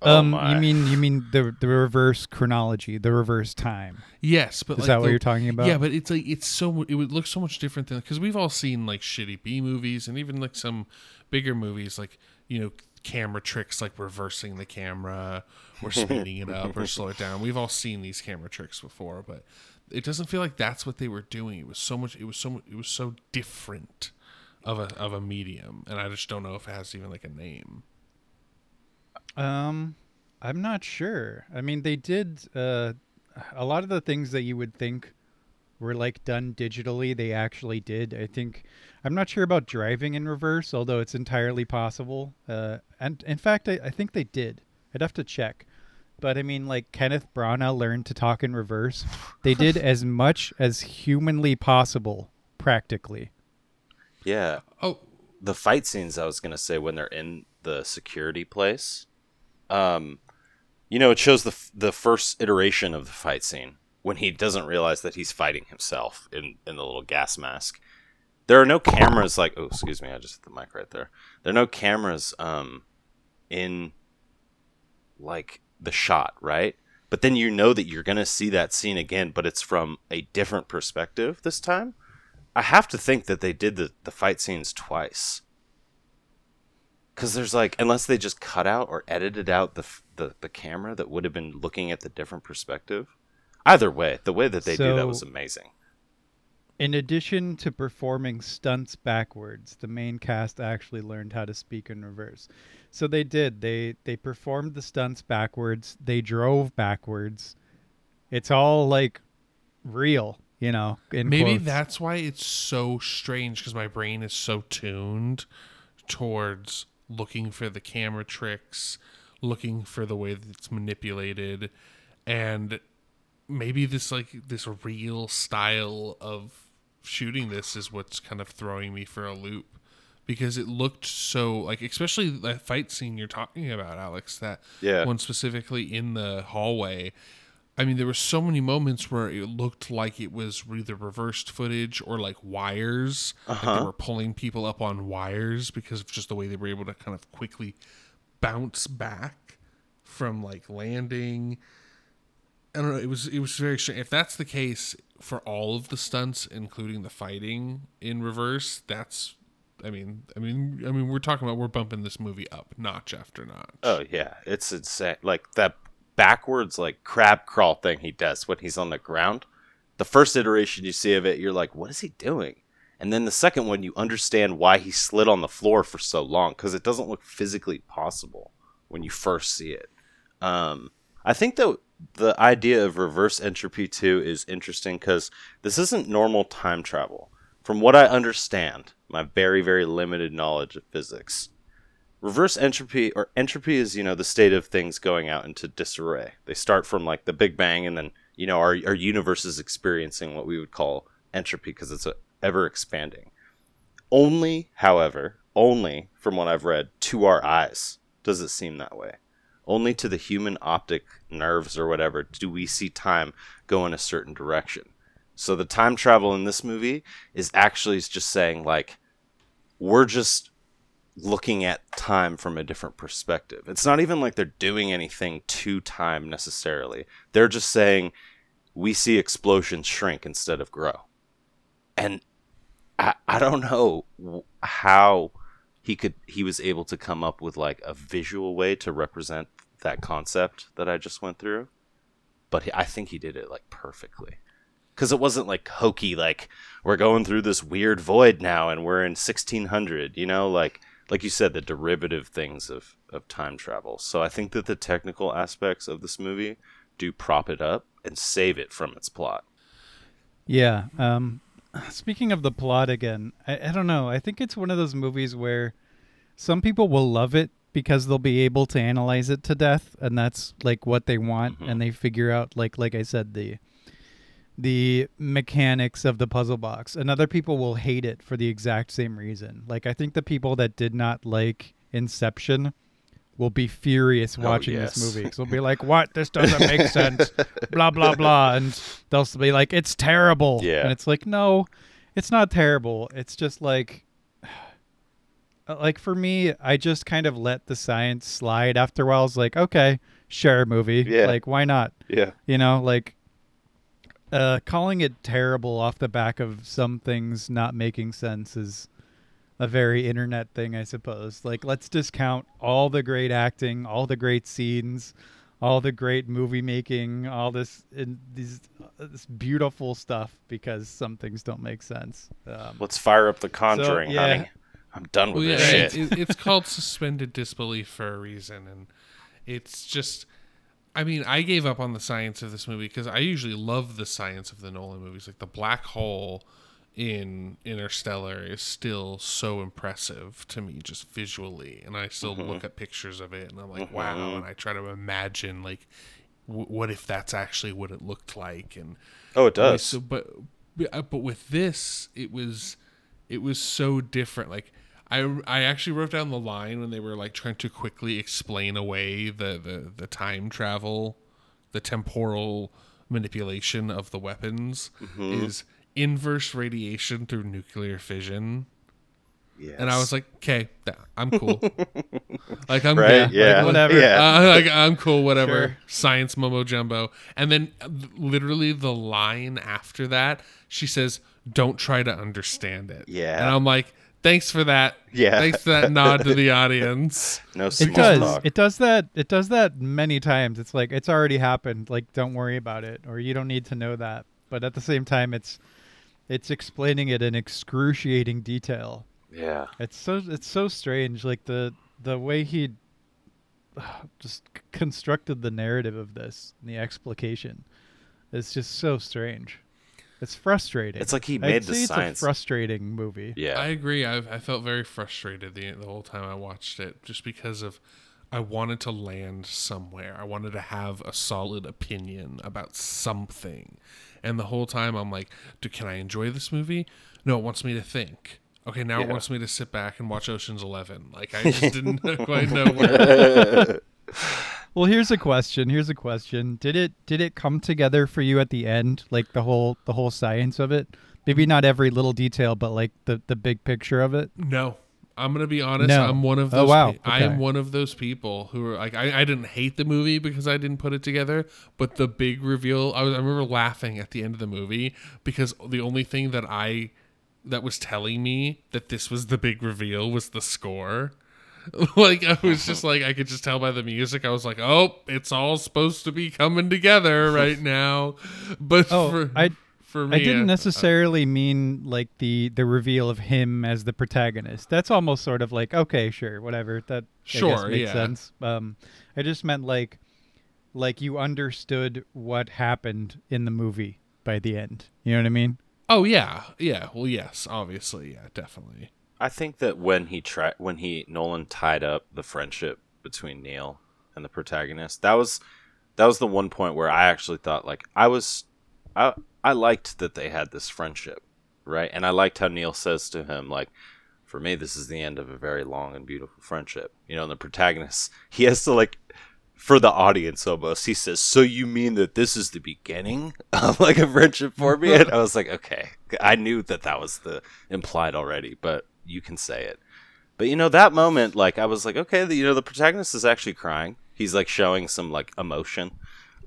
Speaker 3: Oh
Speaker 1: um,
Speaker 3: my.
Speaker 1: you mean you mean the the reverse chronology, the reverse time?
Speaker 2: Yes, but
Speaker 1: Is
Speaker 2: like
Speaker 1: that what
Speaker 2: the-
Speaker 1: you're talking about?
Speaker 2: Yeah, but it's like it's so it would look so much different than because we've all seen like shitty B movies and even like some bigger movies like you know camera tricks like reversing the camera or speeding it up or slow it down. We've all seen these camera tricks before, but it doesn't feel like that's what they were doing. It was so much. It was so. mu- It was so different of a of a medium, and I just don't know if it has even like a name.
Speaker 1: Um, I'm not sure. I mean, they did uh, a lot of the things that you would think were like done digitally. They actually did. I think I'm not sure about driving in reverse, although it's entirely possible. Uh, and in fact, I, I think they did. I'd have to check. But I mean, like Kenneth Branagh learned to talk in reverse. They did as much as humanly possible, practically.
Speaker 3: Yeah,
Speaker 2: Oh,
Speaker 3: the fight scenes I was gonna say when they're in the security place, um, you know, it shows the f- the first iteration of the fight scene when he doesn't realize that he's fighting himself in in the little gas mask. There are no cameras like oh excuse me I just hit the mic right there. There are no cameras um in like the shot right, but then you know that you're gonna see that scene again, but it's from a different perspective this time. I have to think that they did the, the fight scenes twice. Because there's like, unless they just cut out or edited out the, the, the camera that would have been looking at the different perspective. Either way, the way that they do that was amazing.
Speaker 1: In addition to performing stunts backwards, the main cast actually learned how to speak in reverse. So they did. They they performed the stunts backwards. They drove backwards. It's all like real, you know. In
Speaker 2: Maybe
Speaker 1: quotes.
Speaker 2: that's why it's so strange because my brain is so tuned towards looking for the camera tricks, looking for the way that it's manipulated, and maybe this like this real style of shooting this is what's kind of throwing me for a loop because it looked so like especially that fight scene you're talking about Alex that
Speaker 3: Yeah.
Speaker 2: one specifically in the hallway I mean, there were so many moments where it looked like it was either reversed footage or like wires. Uh Like they were pulling people up on wires because of just the way they were able to kind of quickly bounce back from like landing. I don't know. It was it was very strange. If that's the case for all of the stunts, including the fighting in reverse, that's. I mean, I mean, I mean, we're talking about we're bumping this movie up notch after notch.
Speaker 3: Oh, yeah. It's insane. Like that backwards, like crab crawl thing he does when he's on the ground. The first iteration you see of it, you're like, what is he doing? And then the second one, you understand why he slid on the floor for so long because it doesn't look physically possible when you first see it. Um, I think that the idea of reverse entropy 2 is interesting because this isn't normal time travel. From what I understand, my very, very limited knowledge of physics, reverse entropy or entropy is, you know, the state of things going out into disarray. They start from like the Big Bang and then, you know, our, our universe is experiencing what we would call entropy because it's a, ever expanding. Only, however, only from what I've read, to our eyes does it seem that way. Only to the human optic nerves or whatever do we see time go in a certain direction. So the time travel in this movie is actually just saying like we're just looking at time from a different perspective. It's not even like they're doing anything to time necessarily. They're just saying we see explosions shrink instead of grow. And I, I don't know how he could he was able to come up with like a visual way to represent that concept that I just went through. But he, I think he did it like perfectly. Cuz it wasn't like hokey like we're going through this weird void now and we're in 1600, you know, like like you said the derivative things of of time travel. So I think that the technical aspects of this movie do prop it up and save it from its plot.
Speaker 1: Yeah. Um, speaking of the plot again, I, I don't know. I think it's one of those movies where some people will love it because they'll be able to analyze it to death, and that's like what they want,
Speaker 3: Mhm.
Speaker 1: and they figure out like like I said the the mechanics of the puzzle box. And other people will hate it for the exact same reason. Like I think the people that did not like Inception will be furious
Speaker 3: Oh,
Speaker 1: watching
Speaker 3: yes.
Speaker 1: this movie. they'll be like, "What? This doesn't make sense." blah blah blah, and they'll be like, "It's terrible."
Speaker 3: Yeah.
Speaker 1: and it's like, no, it's not terrible. It's just like uh, like for me, I just kind of let the science slide after a while. I was like, okay, sure, movie.
Speaker 3: Yeah.
Speaker 1: Like, why not?
Speaker 3: Yeah.
Speaker 1: You know, like uh, calling it terrible off the back of some things not making sense is a very internet thing, I suppose. Like, let's discount all the great acting, all the great scenes, all the great movie making, all this in these uh, this beautiful stuff because some things don't make sense. Um,
Speaker 3: Let's fire up the Conjuring,
Speaker 1: yeah.
Speaker 3: honey. I'm done with
Speaker 2: Well,
Speaker 3: this
Speaker 2: it-
Speaker 3: shit.
Speaker 2: it- it's called suspended disbelief for a reason, and it's just. I mean, I gave up on the science of this movie because I usually love the science of the Nolan movies. Like the black hole in Interstellar is still so impressive to me, just visually, and I still
Speaker 3: Mm-hmm.
Speaker 2: look at pictures of it and I'm like, wow, and I try to imagine like, w- what if that's actually what it looked like, and
Speaker 3: oh, it does.
Speaker 2: So, but uh, but with this, it was it was so different. Like I I actually wrote down the line when they were like trying to quickly explain away the the the time travel, the temporal manipulation of the weapons
Speaker 3: Mm-hmm.
Speaker 2: is inverse radiation through nuclear fission.
Speaker 3: yes.
Speaker 2: And I was like, okay, I'm cool. like I'm
Speaker 3: right?
Speaker 2: good.
Speaker 3: Yeah.
Speaker 2: Like,
Speaker 1: whatever.
Speaker 3: Yeah.
Speaker 2: uh, like, I'm cool, whatever.
Speaker 1: Sure.
Speaker 2: Science mumbo jumbo. And then uh, literally the line after that, she says, "Don't try to understand it."
Speaker 3: Yeah.
Speaker 2: And I'm like, thanks for that.
Speaker 3: Yeah.
Speaker 2: Thanks for that nod to the audience.
Speaker 3: no small
Speaker 1: it does.
Speaker 3: talk.
Speaker 1: It does that. It does that many times. It's like it's already happened. Like don't worry about it, or you don't need to know that. But at the same time, it's it's explaining it in excruciating detail.
Speaker 3: yeah.
Speaker 1: It's so it's so strange. Like the the way he just constructed the narrative of this, and the explication, is just so strange. It's frustrating.
Speaker 3: It's like he
Speaker 1: I'd
Speaker 3: made the
Speaker 1: say
Speaker 3: science-
Speaker 1: It's a frustrating movie.
Speaker 3: Yeah.
Speaker 2: I agree. I, I felt very frustrated the the whole time I watched it, just because of I wanted to land somewhere. I wanted to have a solid opinion about something, and the whole time I'm like, "Do can I enjoy this movie? No, it wants me to think." Okay, now it wants me to sit back and watch Ocean's Eleven. Like I just didn't quite know where.
Speaker 1: Well, here's a question. Here's a question. Did it did it come together for you at the end, like the whole the whole science of it? Maybe not every little detail, but like the the big picture of it.
Speaker 2: No, I'm gonna be honest.
Speaker 1: No.
Speaker 2: I'm one of
Speaker 1: Oh,
Speaker 2: those.
Speaker 1: wow.
Speaker 2: pe- I am one of those people who are like, I, I didn't hate the movie because I didn't put it together, but the big reveal. I was. I remember laughing at the end of the movie because the only thing that I that was telling me that this was the big reveal was the score. like I was just like I could just tell by the music. I was like, oh, it's all supposed to be coming together right now. But
Speaker 1: Oh,
Speaker 2: for
Speaker 1: I
Speaker 2: for me,
Speaker 1: I didn't
Speaker 2: uh,
Speaker 1: necessarily mean like the the reveal of him as the protagonist. That's almost sort of like okay, sure, whatever. That
Speaker 2: Sure,
Speaker 1: makes
Speaker 2: yeah.
Speaker 1: sense. Um, I just meant like like you understood what happened in the movie by the end. You know what I mean?
Speaker 2: Oh yeah, yeah. Well, yes, obviously, yeah, definitely.
Speaker 3: I think that when he tried, when he Nolan tied up the friendship between Neil and the protagonist, that was that was the one point where I actually thought like I was, I I liked that they had this friendship, right? And I liked how Neil says to him like, for me, this is the end of a very long and beautiful friendship. You know, and the protagonist he has to like. For the audience, almost, he says, "So you mean that this is the beginning of like a friendship for me?" And I was like, "Okay, I knew that that was the implied already, but you can say it. But you know that moment, like I was like, okay, the, you know the protagonist is actually crying. He's like showing some like emotion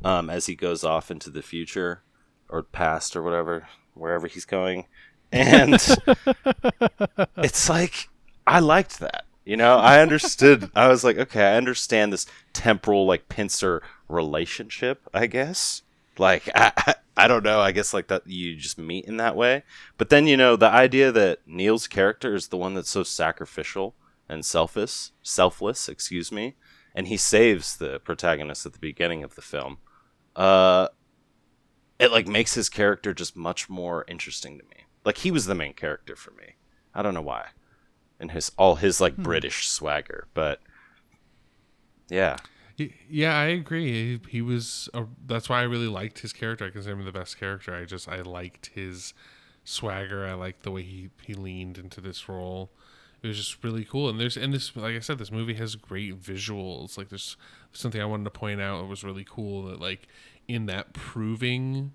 Speaker 3: um, as he goes off into the future or past or whatever, wherever he's going, and it's like I liked that. You know, I understood. I was like, okay, I understand this temporal like pincer relationship. I guess like I, I I don't know. I guess like that you just meet in that way. But then you know the idea that Neil's character is the one that's so sacrificial and selfish, selfless, excuse me, and he saves the protagonist at the beginning of the film. Uh, it like makes his character just much more interesting to me. Like he was the main character for me. I don't know why, and his all his like British swagger, but yeah,
Speaker 2: Y- Yeah, I agree. He, he was. A, that's why I really liked his character. I consider him the best character. I just I liked his swagger. I liked the way he he leaned into this role. It was just really cool. And there's and this like I said, this movie has great visuals. Like there's something I wanted to point out. It was really cool that like in that proving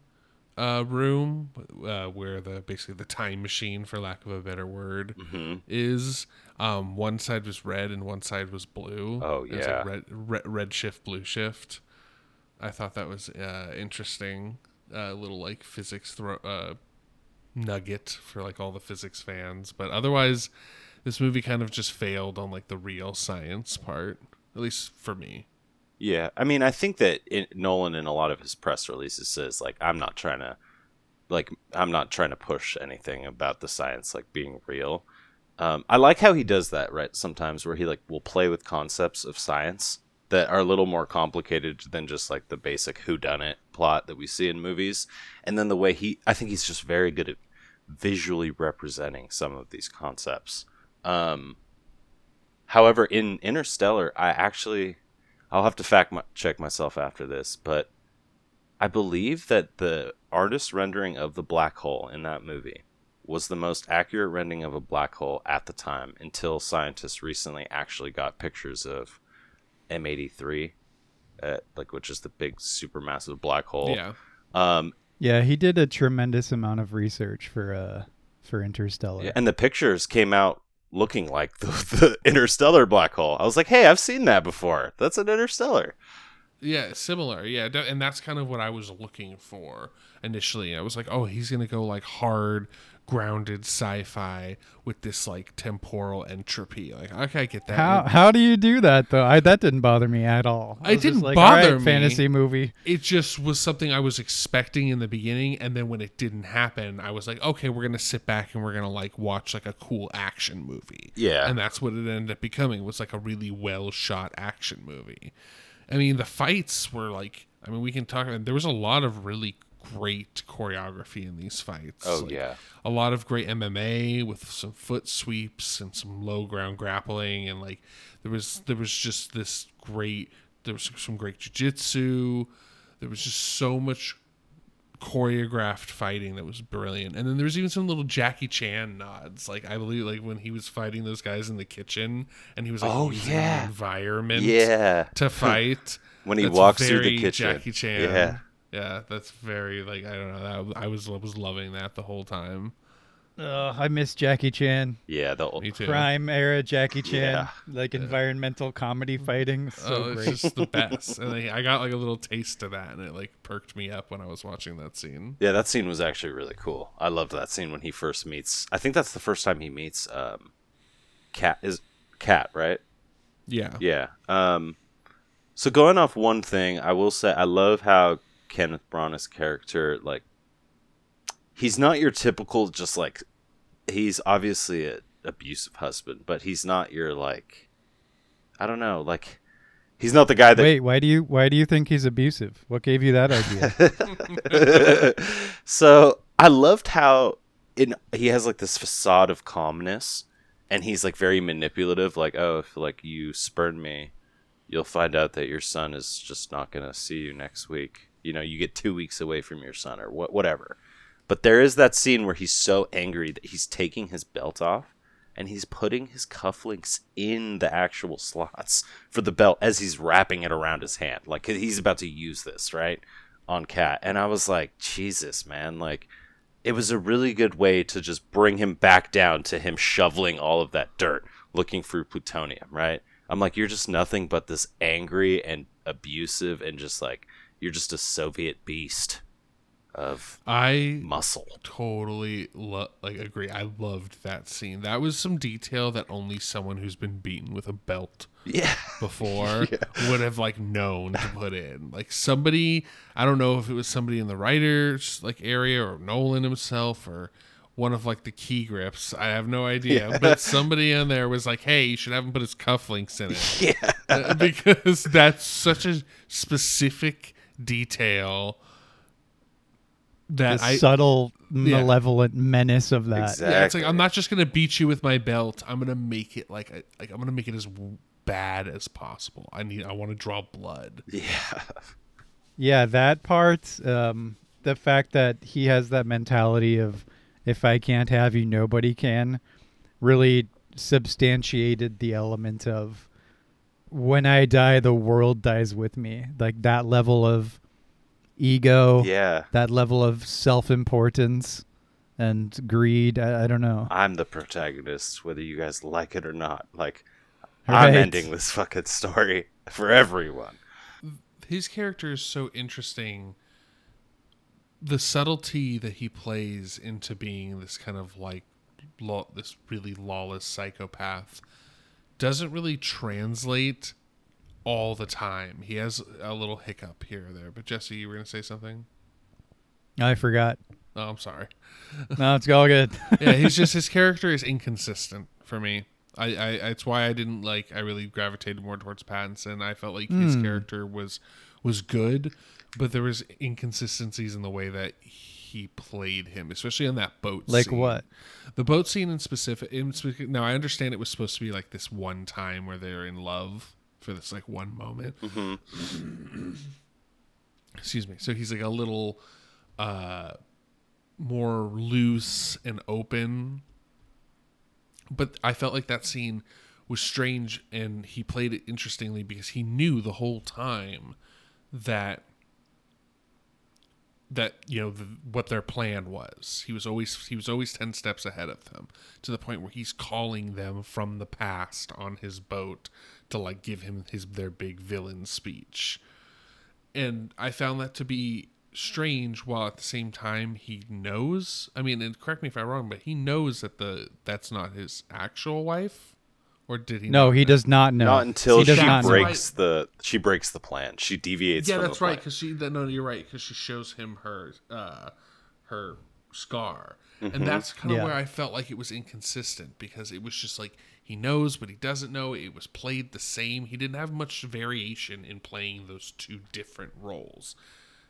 Speaker 2: uh, room uh, where the basically the time machine, for lack of a better word,
Speaker 3: Mhm.
Speaker 2: is. Um, one side was red and one side was blue.
Speaker 3: Oh,
Speaker 2: It was
Speaker 3: yeah.
Speaker 2: like red, red, red shift, blue shift. I thought that was uh, interesting. A little like physics throw uh, nugget for like all the physics fans, but otherwise, this movie kind of just failed on like the real science part, at least for me.
Speaker 3: Yeah, I mean, I think that in, Nolan in a lot of his press releases says like, I'm not trying to, like, I'm not trying to push anything about the science like being real. Um, I like how he does that, right? Sometimes where he like will play with concepts of science that are a little more complicated than just like the basic who done it plot that we see in movies, and then the way he, I think he's just very good at visually representing some of these concepts. Um, however, in Interstellar, I actually I'll have to fact my- check myself after this, but I believe that the artist rendering of the black hole in that movie was the most accurate rendering of a black hole at the time until scientists recently actually got pictures of M83 uh, like which is the big supermassive black hole.
Speaker 2: Yeah.
Speaker 3: Um
Speaker 1: Yeah, he did a tremendous amount of research for uh for Interstellar.
Speaker 3: yeah, and the pictures came out looking like the, the interstellar black hole. I was like, "Hey, I've seen that before. That's an interstellar."
Speaker 2: Yeah, similar. Yeah, and that's kind of what I was looking for initially. I was like, oh, he's gonna go like hard, grounded sci-fi with this like temporal entropy. Like, okay, I get that.
Speaker 1: How
Speaker 2: And
Speaker 1: how do you do that though? I that didn't bother me at all.
Speaker 2: It
Speaker 1: was
Speaker 2: didn't
Speaker 1: like, all
Speaker 2: bother
Speaker 1: right,
Speaker 2: me.
Speaker 1: Fantasy movie.
Speaker 2: It just was something I was expecting in the beginning, and then when it didn't happen, I was like, okay, we're gonna sit back and we're gonna like watch like a cool action movie.
Speaker 3: Yeah.
Speaker 2: and that's what it ended up becoming. Was like a really well shot action movie. I mean, the fights were like. I mean, we can talk. There was a lot of really great choreography in these fights.
Speaker 3: Oh
Speaker 2: Like,
Speaker 3: yeah.
Speaker 2: a lot of great MMA with some foot sweeps and some low ground grappling and like there was there was just this great there was some great jiu-jitsu there was just so much choreographed fighting that was brilliant and then there was even some little Jackie Chan nods like I believe like when he was fighting those guys in the kitchen and he was like
Speaker 3: Oh, yeah.
Speaker 2: environment
Speaker 3: Yeah.
Speaker 2: to fight
Speaker 3: When he
Speaker 2: That's
Speaker 3: walks through the kitchen.
Speaker 2: Jackie Chan
Speaker 3: Yeah.
Speaker 2: Yeah that's very like I don't know that I was was loving that the whole time
Speaker 1: Ugh, I miss Jackie Chan.
Speaker 3: Yeah, the
Speaker 2: me too
Speaker 1: Prime era Jackie Chan,
Speaker 3: Yeah.
Speaker 1: like environmental comedy fighting. So
Speaker 2: oh, it's
Speaker 1: great.
Speaker 2: just the best. and I I got like a little taste of that, and it like perked me up when I was watching that scene.
Speaker 3: Yeah, that scene was actually really cool. I loved that scene when he first meets. I think that's the first time he meets um, Kat. Is Kat right?
Speaker 2: Yeah,
Speaker 3: Yeah. Um, so going off one thing, I will say I love how Kenneth Branagh's character like he's not your typical just like he's obviously an abusive husband, but he's not your like I don't know like he's not the guy that
Speaker 1: Wait, why do you why do you think he's abusive? What gave you that idea?
Speaker 3: so I loved how in he has like this facade of calmness, and he's like very manipulative. Like, oh, if like you spurn me, you'll find out that your son is just not gonna see you next week. You know, you get two weeks away from your son or what, whatever. But there is that scene where he's so angry that he's taking his belt off and he's putting his cufflinks in the actual slots for the belt as he's wrapping it around his hand. Like he's about to use this, right? On Kat. And I was like, Jesus, man, like it was a really good way to just bring him back down to him shoveling all of that dirt looking for plutonium, right? I'm like, you're just nothing but this angry and abusive and just like you're just a Soviet beast of
Speaker 2: I
Speaker 3: muscle.
Speaker 2: totally lo- like agree. I loved that scene. That was some detail that only someone who's been beaten with a belt
Speaker 3: Yeah.
Speaker 2: before would have like known to put in. Like somebody, I don't know if it was somebody in the writers like area or Nolan himself or one of like the key grips. I have no idea, but somebody in there was like, "Hey, you should have him put his cufflinks in it."
Speaker 3: Yeah.
Speaker 2: Uh, because that's such a specific detail that
Speaker 1: the
Speaker 2: I
Speaker 1: subtle,
Speaker 2: Yeah.
Speaker 1: malevolent menace of that.
Speaker 3: Exactly.
Speaker 2: yeah, it's like I'm not just gonna beat you with my belt. I'm gonna make it like a, like I'm gonna make it as bad as possible. I need I want to draw blood.
Speaker 3: Yeah.
Speaker 1: Yeah, that part, um, the fact that he has that mentality of if I can't have you, nobody can, really substantiated the element of when I die, the world dies with me. Like that level of ego,
Speaker 3: Yeah.
Speaker 1: that level of self-importance and greed. I, I don't know.
Speaker 3: I'm the protagonist, whether you guys like it or not. Like,
Speaker 1: Right.
Speaker 3: I'm ending this fucking story for everyone.
Speaker 2: his character is so interesting. The subtlety that he plays into being this kind of like law, this really lawless psychopath doesn't really translate all the time. He has a little hiccup here or there. But Jesse, you were gonna say something?
Speaker 1: I forgot.
Speaker 2: Oh, I'm sorry.
Speaker 1: No, it's all good.
Speaker 2: yeah, he's just his character is inconsistent for me. I, I it's why I didn't like. I really gravitated more towards Pattinson. I felt like his hmm. character was was good, but there was inconsistencies in the way that he played him, especially on that boat. Scene.
Speaker 1: Like
Speaker 2: scene.
Speaker 1: what?
Speaker 2: The boat scene in specific. In specific now, I understand it was supposed to be like this one time where they're in love for this like one moment. Excuse me. So he's like a little uh more loose and open. But I felt like that scene was strange and he played it interestingly because he knew the whole time that that you know the, what their plan was. He was always he was always 10 steps ahead of them to the point where he's calling them from the past on his boat to like give him his their big villain speech. And I found that to be strange while at the same time he knows I mean and correct me if I'm wrong but he knows that the that's not his actual wife or did he
Speaker 1: No,
Speaker 2: know
Speaker 1: he
Speaker 2: that?
Speaker 1: does not know.
Speaker 3: Not until
Speaker 1: he
Speaker 3: she
Speaker 1: does not know.
Speaker 3: breaks the she breaks the plan. She deviates.
Speaker 2: yeah
Speaker 3: from
Speaker 2: that's
Speaker 3: the
Speaker 2: right because she that, no you're right because she shows him her uh her scar and that's kind of
Speaker 1: Yeah.
Speaker 2: where i felt like it was inconsistent because it was just like he knows but he doesn't know it was played the same he didn't have much variation in playing those two different roles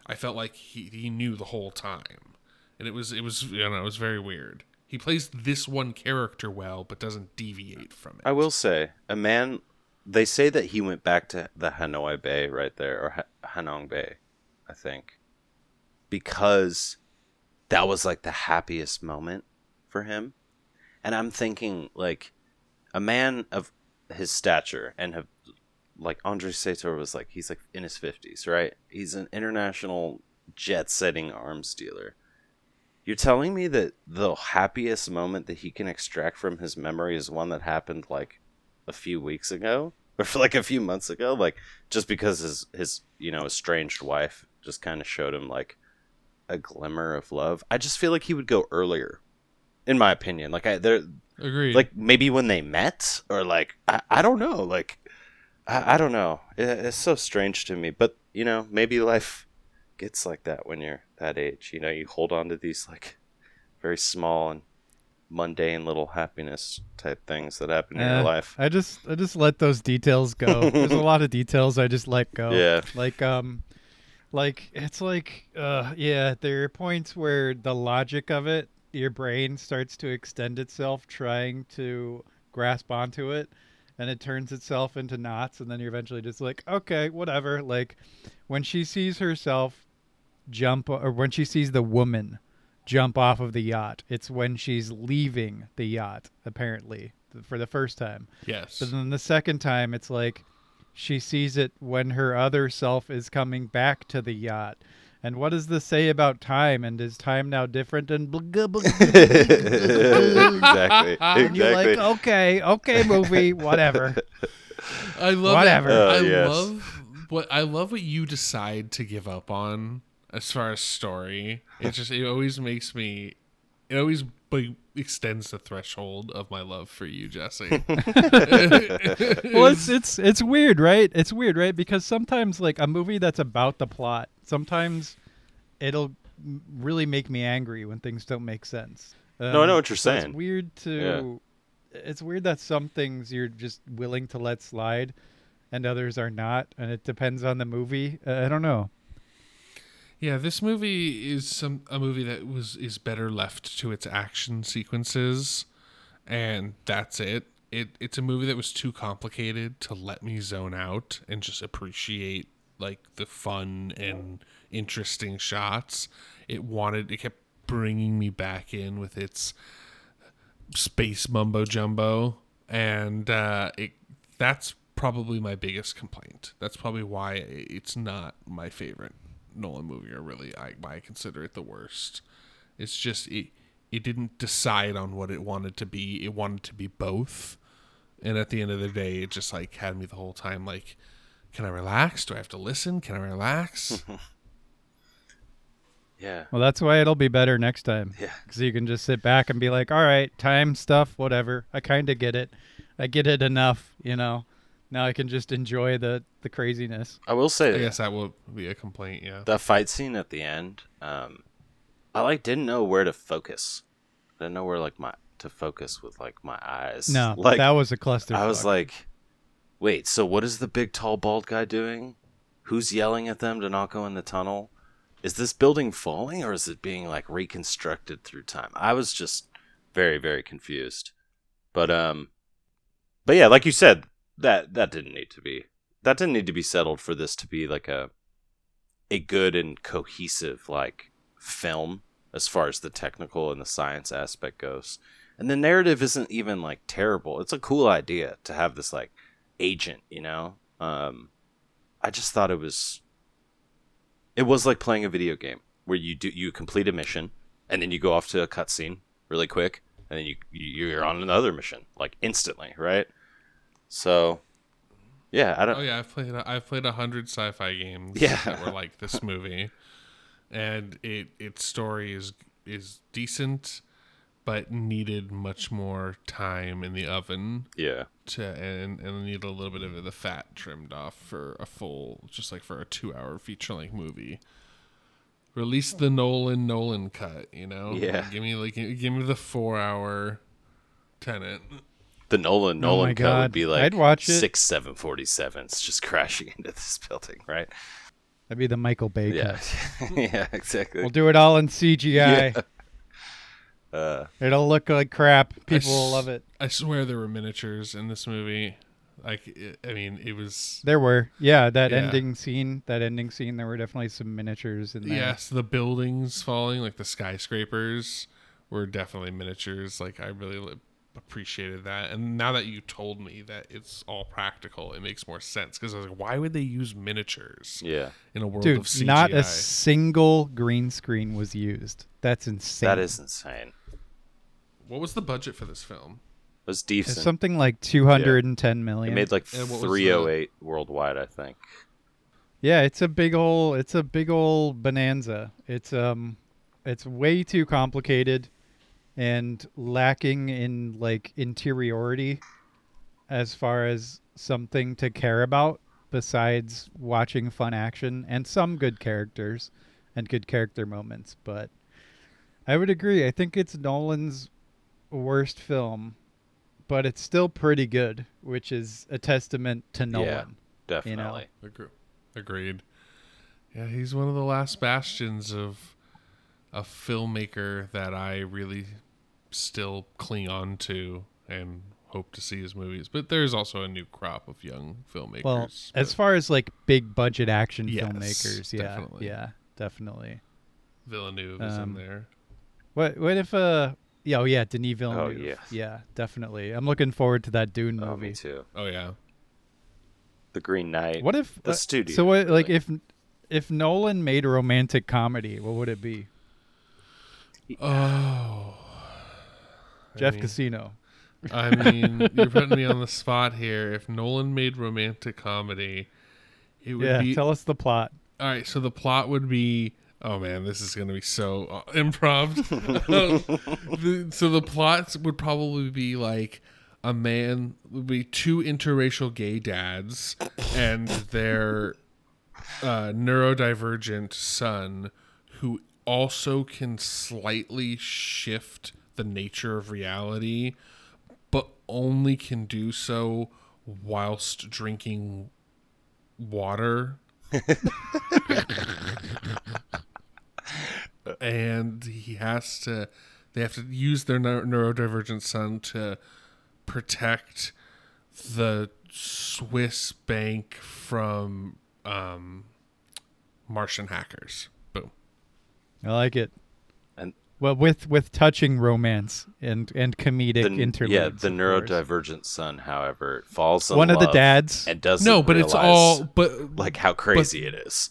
Speaker 2: i felt like he, he knew the whole time and it was it was you know it was very weird he plays this one character well but doesn't deviate from it
Speaker 3: I will say, a man. They say that he went back to the Hanoi Bay right there, or ha- Hanong Bay, I think, because that was like the happiest moment for him. And I'm thinking, like, a man of his stature and have, like, Andrei Sator was like, he's like in his 50s, right? He's an international jet setting arms dealer. You're telling me that the happiest moment that he can extract from his memory is one that happened like a few weeks ago? Or for like a few months ago? Like just because his his you know estranged wife just kind of showed him like a glimmer of love. I just feel like he would go earlier in my opinion. Like I there
Speaker 2: agreed.
Speaker 3: like maybe when they met? Or like I, I don't know. Like I, I don't know. It, it's so strange to me. But you know maybe life gets like that when you're that age you know you hold on to these like very small and mundane little happiness type things that happen in
Speaker 1: Eh,
Speaker 3: your life
Speaker 1: I just I just let those details go. There's a lot of details I just let go.
Speaker 3: Yeah.
Speaker 1: Like um like it's like uh yeah, there are points where the logic of it, your brain starts to extend itself trying to grasp onto it and it turns itself into knots and then you're eventually just like, okay, whatever. Like when she sees herself jump or when she sees the woman jump off of the yacht, it's when she's leaving the yacht apparently for the first time.
Speaker 2: yes
Speaker 1: But then the second time, it's like she sees it when her other self is coming back to the yacht. And what does this say about time? And is time now different? And blah, blah, blah,
Speaker 3: exactly
Speaker 1: and you're
Speaker 3: exactly
Speaker 1: like, okay, okay, movie, whatever.
Speaker 2: I love
Speaker 1: Whatever.
Speaker 2: That.
Speaker 3: Oh,
Speaker 2: I
Speaker 3: yes.
Speaker 2: love what I love what you decide to give up on as far as story. It just it always makes me. It always like, extends the threshold of my love for you, Jesse.
Speaker 1: well, it's it's it's weird, right? It's weird, right? Because sometimes, like a movie that's about the plot, sometimes it'll really make me angry when things don't make sense. Um,
Speaker 3: No, I know what you're
Speaker 1: so
Speaker 3: saying.
Speaker 1: It's weird to. It's weird that some things you're just willing to let slide, and others are not, and it depends on the movie. Uh, I don't know.
Speaker 2: Yeah, this movie is some a movie that was is better left to its action sequences, and that's it. It it's a movie that was too complicated to let me zone out and just appreciate like the fun and interesting shots. It wanted it kept bringing me back in with its space mumbo jumbo, and uh, it that's probably my biggest complaint. That's probably why it's not my favorite Nolan movie are really I I consider it the worst. It's just it it didn't decide on what it wanted to be. It wanted to be both. And at the end of the day, it just like had me the whole time like can I relax? Do I have to listen? Can I relax?
Speaker 3: Yeah.
Speaker 1: Well, that's why it'll be better next time.
Speaker 3: Yeah.
Speaker 1: Because you can just sit back and be like, all right, time stuff, whatever. I kind of get it. I get it enough, you know. Now I can just enjoy the the craziness.
Speaker 3: I will say, I
Speaker 2: guess that will be a complaint, yeah.
Speaker 3: the fight scene at the end, um, I like didn't know where to focus. I didn't know where like my to focus with like my eyes.
Speaker 1: No,
Speaker 3: like
Speaker 1: that was a cluster.
Speaker 3: I was like, wait, so what is the big tall bald guy doing? Who's yelling at them to not go in the tunnel? Is this building falling or is it being like reconstructed through time? I was just very very confused. But um but yeah, like you said, that that didn't need to be. That didn't need to be settled for this to be like a a good and cohesive like film as far as the technical and the science aspect goes. And the narrative isn't even like terrible. It's a cool idea to have this like agent, you know? Um I just thought it was it was like playing a video game where you do you complete a mission and then you go off to a cutscene really quick and then you you- you're on another mission like instantly, right? So yeah, I don't
Speaker 2: Oh yeah, I've played I've played a hundred sci-fi games
Speaker 3: Yeah.
Speaker 2: that were like this movie, and it its story is is decent, but needed much more time in the oven
Speaker 3: yeah.
Speaker 2: to and and need a little bit of the fat trimmed off for a full just like for a two hour feature length movie. Release the Nolan Nolan cut, you know?
Speaker 3: Yeah.
Speaker 2: Give me like give me the four hour Tenet.
Speaker 3: The Nolan
Speaker 1: Oh
Speaker 3: Nolan
Speaker 1: my
Speaker 3: cut would be like
Speaker 1: I'd watch it.
Speaker 3: six seven forty sevens just crashing into this building, right?
Speaker 1: that'd be the Michael Bay
Speaker 3: Yeah,
Speaker 1: cut.
Speaker 3: yeah, exactly.
Speaker 1: We'll do it all in CGI.
Speaker 3: Yeah. Uh,
Speaker 1: It'll look like crap. People will love it.
Speaker 2: I swear there were miniatures in this movie. Like, it, I mean, it was
Speaker 1: There were, yeah, that
Speaker 2: Yeah.
Speaker 1: ending scene. That ending scene. There were definitely some miniatures in there.
Speaker 2: yes, the buildings falling, like the skyscrapers, were definitely miniatures. Like, I really li- appreciated that. And now that you told me that it's all practical, it makes more sense. Because I was like, why would they use miniatures
Speaker 3: yeah,
Speaker 2: in a world
Speaker 1: Dude,
Speaker 2: of CGI?
Speaker 1: not a single green screen was used. That's insane.
Speaker 3: that is insane.
Speaker 2: what was the budget for this film?
Speaker 3: It was
Speaker 1: It's something like two hundred and ten
Speaker 3: it
Speaker 1: million.
Speaker 3: made like
Speaker 2: And what was
Speaker 3: three oh eight worldwide, I think.
Speaker 1: Yeah, it's a big ol' it's a big ol' bonanza. It's um it's way too complicated and lacking in like interiority as far as something to care about besides watching fun action and some good characters and good character moments, but I would agree. I think it's Nolan's worst film, but it's still pretty good, which is a testament to Nolan.
Speaker 3: Definitely.
Speaker 2: Agre- Agreed. Yeah, he's one of the last bastions of a filmmaker that I really still cling on to and hope to see his movies. But there's also a new crop of young filmmakers.
Speaker 1: Well, as far as like big budget action
Speaker 2: Yes,
Speaker 1: filmmakers, yeah,
Speaker 2: definitely.
Speaker 1: yeah, definitely.
Speaker 2: Villeneuve is in
Speaker 1: um,
Speaker 2: there.
Speaker 1: What what if uh yeah, oh yeah, Denis Villeneuve.
Speaker 3: yeah.
Speaker 1: yeah, definitely. I'm looking forward to that Dune
Speaker 3: Oh,
Speaker 1: movie.
Speaker 3: me too.
Speaker 2: Oh yeah.
Speaker 3: The Green Knight.
Speaker 1: What if
Speaker 3: The
Speaker 1: uh,
Speaker 3: studio,
Speaker 1: So what like if if Nolan made a romantic comedy, what would it be?
Speaker 2: Oh. I
Speaker 1: Jeff
Speaker 2: mean-
Speaker 1: Casino.
Speaker 2: I mean, you're putting me on the spot here. If Nolan made romantic comedy, it would
Speaker 1: Yeah,
Speaker 2: be
Speaker 1: tell us the plot.
Speaker 2: All right, so the plot would be. Oh man, this is gonna be so uh, improv. the, so the plots would probably be like a man would be two interracial gay dads and their uh, neurodivergent son, who also can slightly shift the nature of reality, but only can do so whilst drinking water and he has to they have to use their neurodivergent son to protect the Swiss bank from um, Martian hackers. Boom.
Speaker 1: I like it.
Speaker 3: And-
Speaker 1: well, with with touching romance and and comedic
Speaker 3: The,
Speaker 1: interludes.
Speaker 3: yeah, the
Speaker 1: of course.
Speaker 3: neurodivergent son, however, falls in
Speaker 1: One of the dads.
Speaker 3: and doesn't
Speaker 2: No, but it's all but
Speaker 3: like how crazy it is.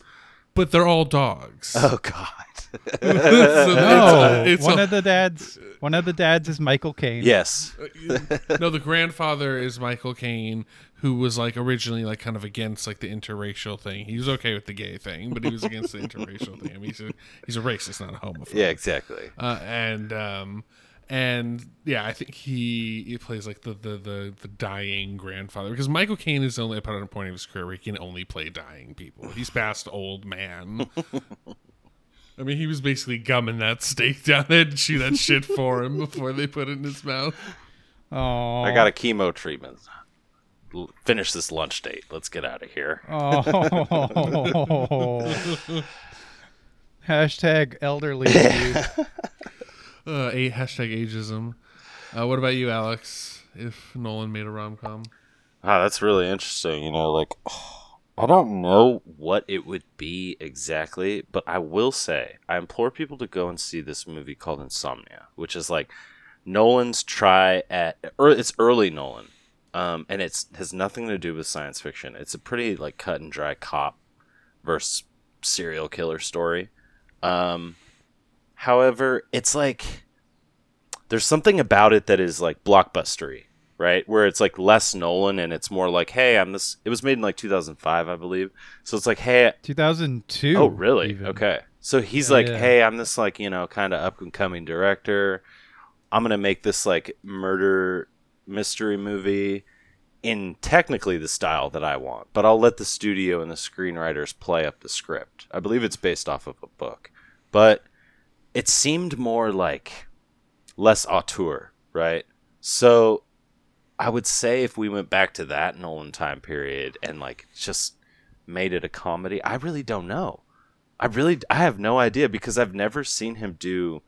Speaker 2: but they're all dogs.
Speaker 3: Oh God.
Speaker 2: So
Speaker 1: No,
Speaker 2: it's- uh, it's
Speaker 1: one
Speaker 2: a-
Speaker 1: of the dads. One of the dads is Michael Caine.
Speaker 3: yes.
Speaker 2: Uh, no, the grandfather is Michael Caine, who was like originally like kind of against like the interracial thing. He was okay with the gay thing, but he was against the interracial thing. I mean, he's a he's a racist, not a homophobe.
Speaker 3: Yeah. Exactly.
Speaker 2: Uh, and um, and yeah, I think he he plays like the the the, the dying grandfather because Michael Caine is only at a point of his career where he can only play dying people. He's past old man. I mean, he was basically gumming that steak down there to chew that shit for him before they put it in his mouth.
Speaker 1: Oh.
Speaker 3: I got a chemo treatment. L- finish this lunch date. Let's get out of here.
Speaker 1: Oh. Hashtag elderly. dude.
Speaker 2: Uh, a hashtag ageism. Uh, what about you, Alex? If Nolan made a rom com,
Speaker 3: Wow, that's really interesting. You know, like I don't know what it would be exactly, but I will say I implore people to go and see this movie called Insomnia, which is like Nolan's try at or it's early Nolan. Um, and it's has nothing to do with science fiction. It's a pretty like cut and dry cop versus serial killer story. Um, however, it's like there's something about it that is like blockbustery, right? Where it's like less Nolan and it's more like, hey, I'm this. It was made in like 2005, I believe. So it's like, hey,
Speaker 1: 2002.
Speaker 3: oh really?
Speaker 1: even.
Speaker 3: Okay. So he's
Speaker 1: Yeah,
Speaker 3: like,
Speaker 1: yeah.
Speaker 3: hey, I'm this like you know kind of up and coming director. I'm gonna make this like murder mystery movie in technically the style that I want, but I'll let the studio and the screenwriters play up the script. I believe it's based off of a book, but it seemed more like less auteur, right? So I would say if we went back to that Nolan time period and like just made it a comedy, I really don't know. I really I have no idea because I've never seen him do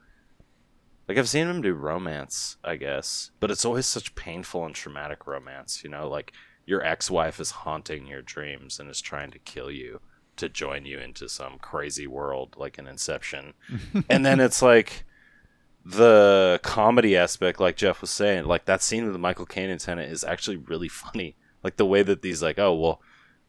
Speaker 3: like I've seen him do romance, I guess, but it's always such painful and traumatic romance, you know, like your ex-wife is haunting your dreams and is trying to kill you to join you into some crazy world like an inception. and then it's like the comedy aspect like Jeff was saying, like that scene with the Michael Caine Tenet is actually really funny. Like the way that these like, oh well,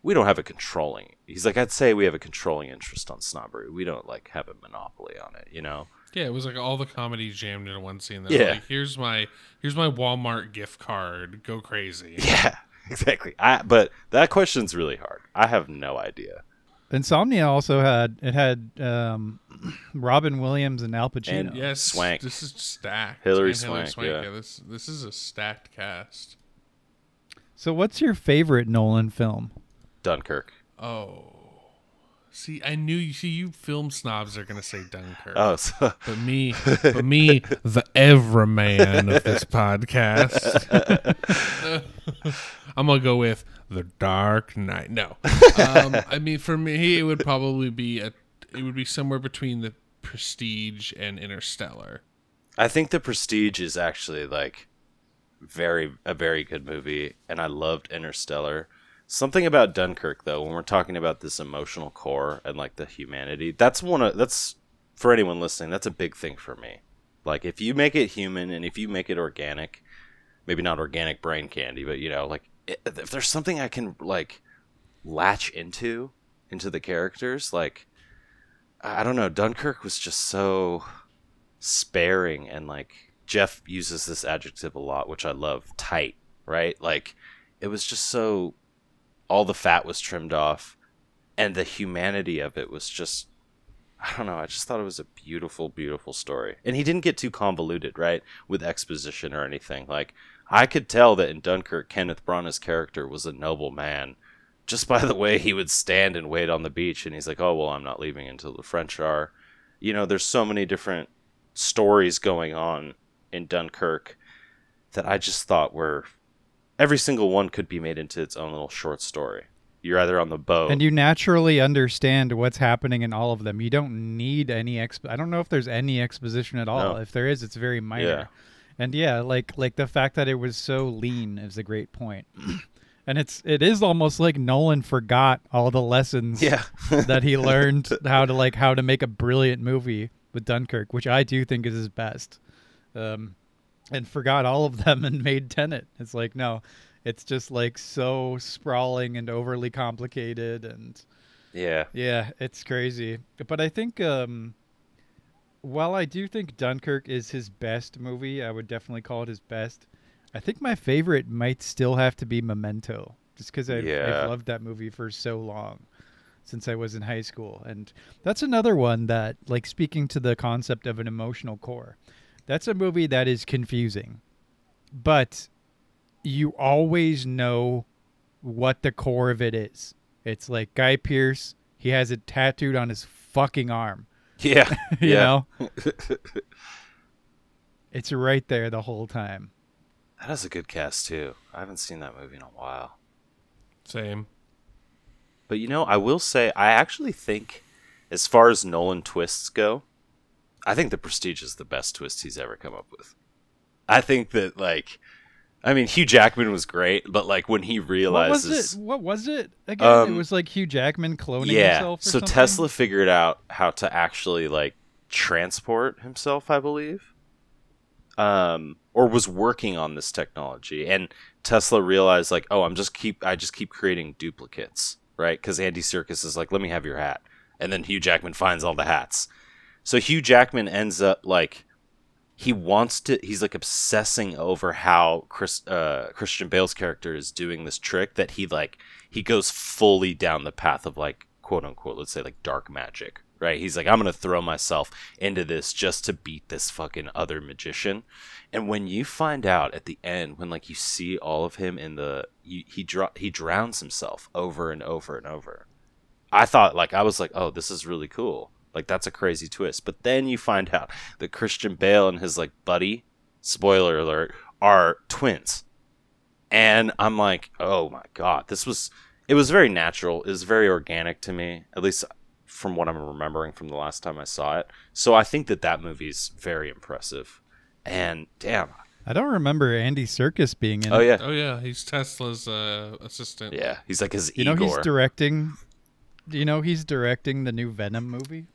Speaker 3: we don't have a controlling. He's like, I'd say we have a controlling interest on snobbery. We don't like have a monopoly on it, you know.
Speaker 2: Yeah, it was like all the comedy jammed into one scene. That
Speaker 3: Yeah.
Speaker 2: like, here's my here's my Walmart gift card. Go crazy.
Speaker 3: Yeah, exactly. I but that question's really hard. I have no idea.
Speaker 1: Insomnia also had it had um, Robin Williams and Al Pacino.
Speaker 3: And-
Speaker 2: Yes,
Speaker 3: Swank.
Speaker 2: This is stacked.
Speaker 3: Hilary,
Speaker 2: And
Speaker 3: Swank, yeah.
Speaker 2: This this is a stacked cast.
Speaker 1: So, what's your favorite Nolan film?
Speaker 3: Dunkirk.
Speaker 2: Oh, see, I knew you. See, you film snobs are gonna say Dunkirk.
Speaker 3: Oh, so,
Speaker 2: But me, but me, the everyman of this podcast, I'm gonna go with the Dark Knight. No, um, I mean for me, it would probably be a, it would be somewhere between the Prestige and Interstellar.
Speaker 3: I think The Prestige is actually like very a very good movie, and I loved Interstellar. Something about Dunkirk, though, when we're talking about this emotional core and like the humanity, that's one of that's for anyone listening. That's a big thing for me. Like if you make it human and if you make it organic, maybe not organic brain candy, but you know, like if there's something I can like latch into into the characters, like I don't know, Dunkirk was just so sparing and like Jeff uses this adjective a lot, which I love, tight, right? Like it was just so all the fat was trimmed off and the humanity of it was just I don't know, I just thought it was a beautiful, beautiful story. And he didn't get too convoluted, right? With exposition or anything. Like I could tell that in Dunkirk Kenneth Branagh's character was a noble man just by the way he would stand and wait on the beach and he's like, "Oh, well, I'm not leaving until the French are." You know, there's so many different stories going on in Dunkirk that I just thought were every single one could be made into its own little short story. You're either on the boat,
Speaker 1: And you naturally understand what's happening in all of them. You don't need any exp. I don't know if there's any exposition at all.
Speaker 3: No.
Speaker 1: If there is, it's very minor.
Speaker 3: Yeah.
Speaker 1: And yeah, like like the fact that it was so lean is a great point. and it's it is almost like Nolan forgot all the lessons
Speaker 3: yeah,
Speaker 1: that he learned how to like how to make a brilliant movie with Dunkirk, which I do think is his best. Um, and forgot all of them and made Tenet. It's like no, it's just like so sprawling and overly complicated, and
Speaker 3: Yeah.
Speaker 1: Yeah, it's crazy. But I think um while I do think Dunkirk is his best movie, I would definitely call it his best. I think my favorite might still have to be Memento, just because I've,
Speaker 3: Yeah.
Speaker 1: I've loved that movie for so long, since I was in high school, and that's another one that, like, speaking to the concept of an emotional core, that's a movie that is confusing, but you always know what the core of it is. It's like Guy Pearce, he has it tattooed on his fucking arm.
Speaker 3: Yeah.
Speaker 1: you
Speaker 3: yeah.
Speaker 1: know? it's right there the whole time.
Speaker 3: That is a good cast too. I haven't seen that movie in a while.
Speaker 2: Same.
Speaker 3: But you know, I will say I actually think as far as Nolan twists go, I think The Prestige is the best twist he's ever come up with. I think that like I mean Hugh Jackman was great, but like when he
Speaker 1: What
Speaker 3: realizes
Speaker 1: was it? What was it again?
Speaker 3: Um,
Speaker 1: it was like Hugh Jackman cloning
Speaker 3: yeah,
Speaker 1: himself.
Speaker 3: So
Speaker 1: something?
Speaker 3: Tesla figured out how to actually like transport himself, I believe. Um or was working on this technology and Tesla realized like, "Oh, I'm just keep I just keep creating duplicates." Right? Cuz Andy Serkis is like, "Let me have your hat." And then Hugh Jackman finds all the hats. So Hugh Jackman ends up like he wants to he's like obsessing over how Chris uh Christian Bale's character is doing this trick that he like he goes fully down the path of like quote unquote let's say like dark magic right? He's like i'm gonna throw myself into this just to beat this fucking other magician. And when you find out at the end when like you see all of him in the you, he dr- he drowns himself over and over and over i thought like i was like oh this is really cool like that's a crazy twist but then you find out that christian bale and his like buddy spoiler alert are twins and i'm like oh my god this was it was very natural it was very organic to me at least from what i'm remembering from the last time i saw it so i think that that movie's very impressive and damn
Speaker 1: I don't remember Andy Serkis being in.
Speaker 3: oh
Speaker 1: it.
Speaker 3: yeah
Speaker 2: Oh yeah, he's Tesla's uh, assistant.
Speaker 3: yeah he's like his
Speaker 1: You know he's directing. Do you know he's directing the new Venom movie?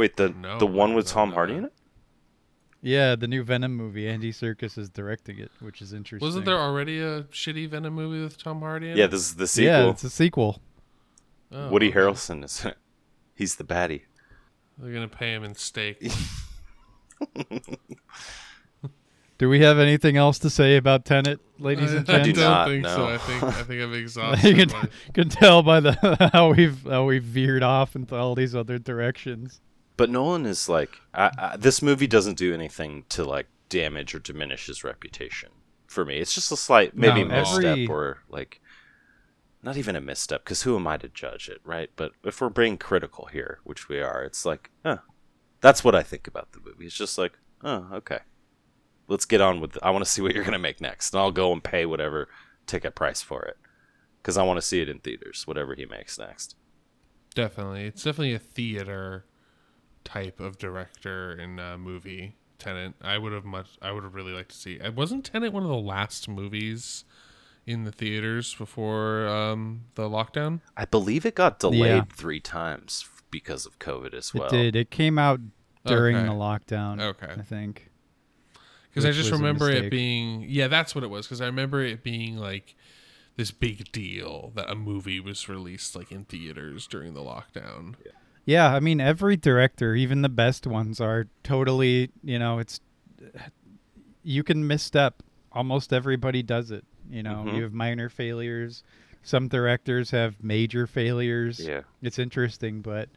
Speaker 3: Wait the
Speaker 2: No,
Speaker 3: the one
Speaker 2: I
Speaker 3: with
Speaker 2: don't
Speaker 3: tom hardy
Speaker 2: that.
Speaker 3: in it
Speaker 1: Yeah, the new Venom movie. Andy Serkis is directing it, which is interesting.
Speaker 2: Wasn't there already a shitty Venom movie with Tom Hardy? In it?
Speaker 3: yeah
Speaker 2: it?
Speaker 3: this is the sequel
Speaker 1: Yeah, it's a sequel.
Speaker 2: Oh,
Speaker 3: woody
Speaker 2: okay.
Speaker 3: harrelson is it he's the baddie
Speaker 2: They're gonna pay him in steak.
Speaker 1: Do we have anything else to say about Tenet, ladies and
Speaker 2: I, I
Speaker 3: do
Speaker 1: gents?
Speaker 2: don't
Speaker 3: not,
Speaker 2: think so. I think I think I've
Speaker 1: you
Speaker 2: exhausted.
Speaker 1: can,
Speaker 2: my,
Speaker 1: can tell by the how we've how we've veered off into all these other directions.
Speaker 3: But Nolan is like, I, I, this movie doesn't do anything to like damage or diminish his reputation. For me, it's just a slight, maybe
Speaker 1: No,
Speaker 3: misstep
Speaker 1: every-
Speaker 3: or like, not even a misstep, because who am I to judge it, right? But if we're being critical here, which we are, it's like, huh, that's what I think about the movie. It's just like, oh, okay, let's get on with. I want to see what you're gonna make next, and I'll go and pay whatever ticket price for it, because I want to see it in theaters, whatever he makes next.
Speaker 2: definitely, it's definitely a theater type of director in a movie. Tenet. I would have much. I would have really liked to see. It Wasn't Tenet one of the last movies in the theaters before um, the lockdown?
Speaker 3: I believe it got delayed
Speaker 1: Yeah.
Speaker 3: three times because of COVID as well.
Speaker 1: It did. It came out during
Speaker 2: Okay.
Speaker 1: the lockdown.
Speaker 2: Okay.
Speaker 1: I think.
Speaker 2: Because I just remember it being yeah, that's what it was. Because I remember it being like this big deal that a movie was released like in theaters during the lockdown.
Speaker 1: Yeah, I mean every director, even the best ones, are totally. You know, it's you can misstep. Almost everybody does it. You know,
Speaker 3: Mhm.
Speaker 1: you have minor failures. Some directors have major failures.
Speaker 3: Yeah.
Speaker 1: it's interesting, but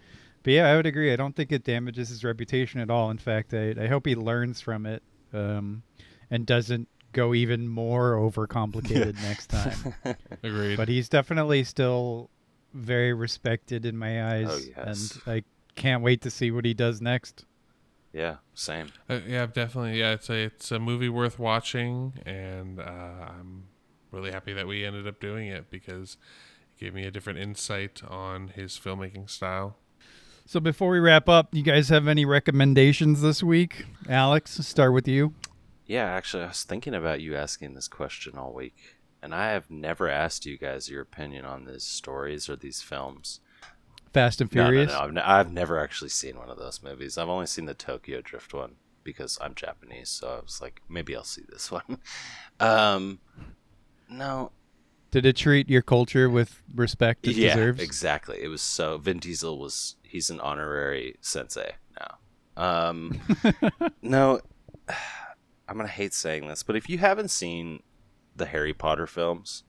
Speaker 1: but yeah, I would agree. I don't think it damages his reputation at all. In fact, I I hope he learns from it, um, and doesn't go even more overcomplicated next time.
Speaker 2: Agreed.
Speaker 1: But he's definitely still very respected in my eyes,
Speaker 3: Oh, yes.
Speaker 1: and I can't wait to see what he does next.
Speaker 3: Yeah, same.
Speaker 2: Uh, yeah, definitely. Yeah, it's a it's a movie worth watching, and uh, I'm really happy that we ended up doing it because it gave me a different insight on his filmmaking style.
Speaker 1: So before we wrap up, you guys have any recommendations this week? Alex, start with you.
Speaker 3: Yeah, actually, I was thinking about you asking this question all week, and I have never asked you guys your opinion on these stories or these films.
Speaker 1: Fast and
Speaker 3: No, no,
Speaker 1: Furious.
Speaker 3: no, I've, ne- I've never actually seen one of those movies. I've only seen the Tokyo Drift one because I'm Japanese, so I was like, maybe I'll see this one. um, no,
Speaker 1: Did it treat your culture with respect it
Speaker 3: yeah,
Speaker 1: deserves?
Speaker 3: exactly. It was so. Vin Diesel was. He's an honorary sensei now. Um, no, I'm gonna hate saying this, but if you haven't seen the Harry Potter films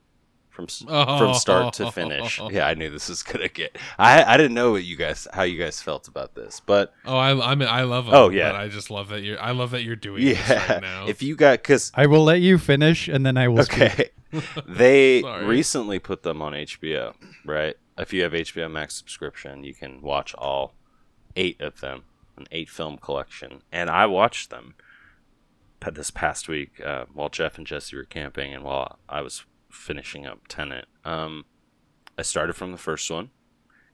Speaker 3: from s oh. from start to finish, yeah, I knew this was gonna get. I I didn't know what you guys how you guys felt about this, but
Speaker 2: Oh, I I mean I love them.
Speaker 3: Oh, yeah.
Speaker 2: but I just love that you're I love that you're doing this
Speaker 3: yeah,
Speaker 2: right now.
Speaker 3: if you got because
Speaker 1: I will let you finish, and then I will.
Speaker 3: okay, they
Speaker 2: Sorry.
Speaker 3: recently put them on HBO, right? If you have HBO Max subscription, you can watch all eight of them, an eight film collection, and I watched them pa- this past week uh, while Jeff and Jesse were camping, and while I was finishing up Tenet. Um, I started from the first one,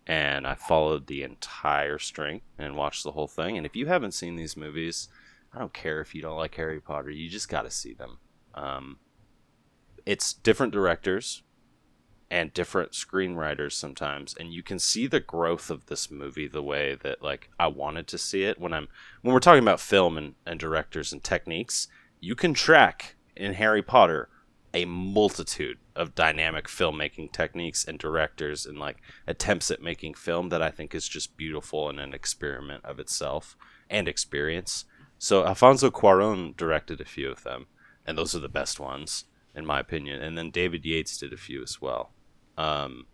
Speaker 3: and I followed the entire string and watched the whole thing. And if you haven't seen these movies, I don't care if you don't like Harry Potter, you just got to see them. Um, it's different directors and different screenwriters sometimes and you can see the growth of this movie the way that like i wanted to see it. When i'm when we're talking about film and, and directors and techniques you can track in harry potter a multitude of dynamic filmmaking techniques and directors and like attempts at making film that i think is just beautiful and an experiment of itself and experience. So alfonso cuaron directed a few of them and those are the best ones in my opinion. And then david yates did a few as well um,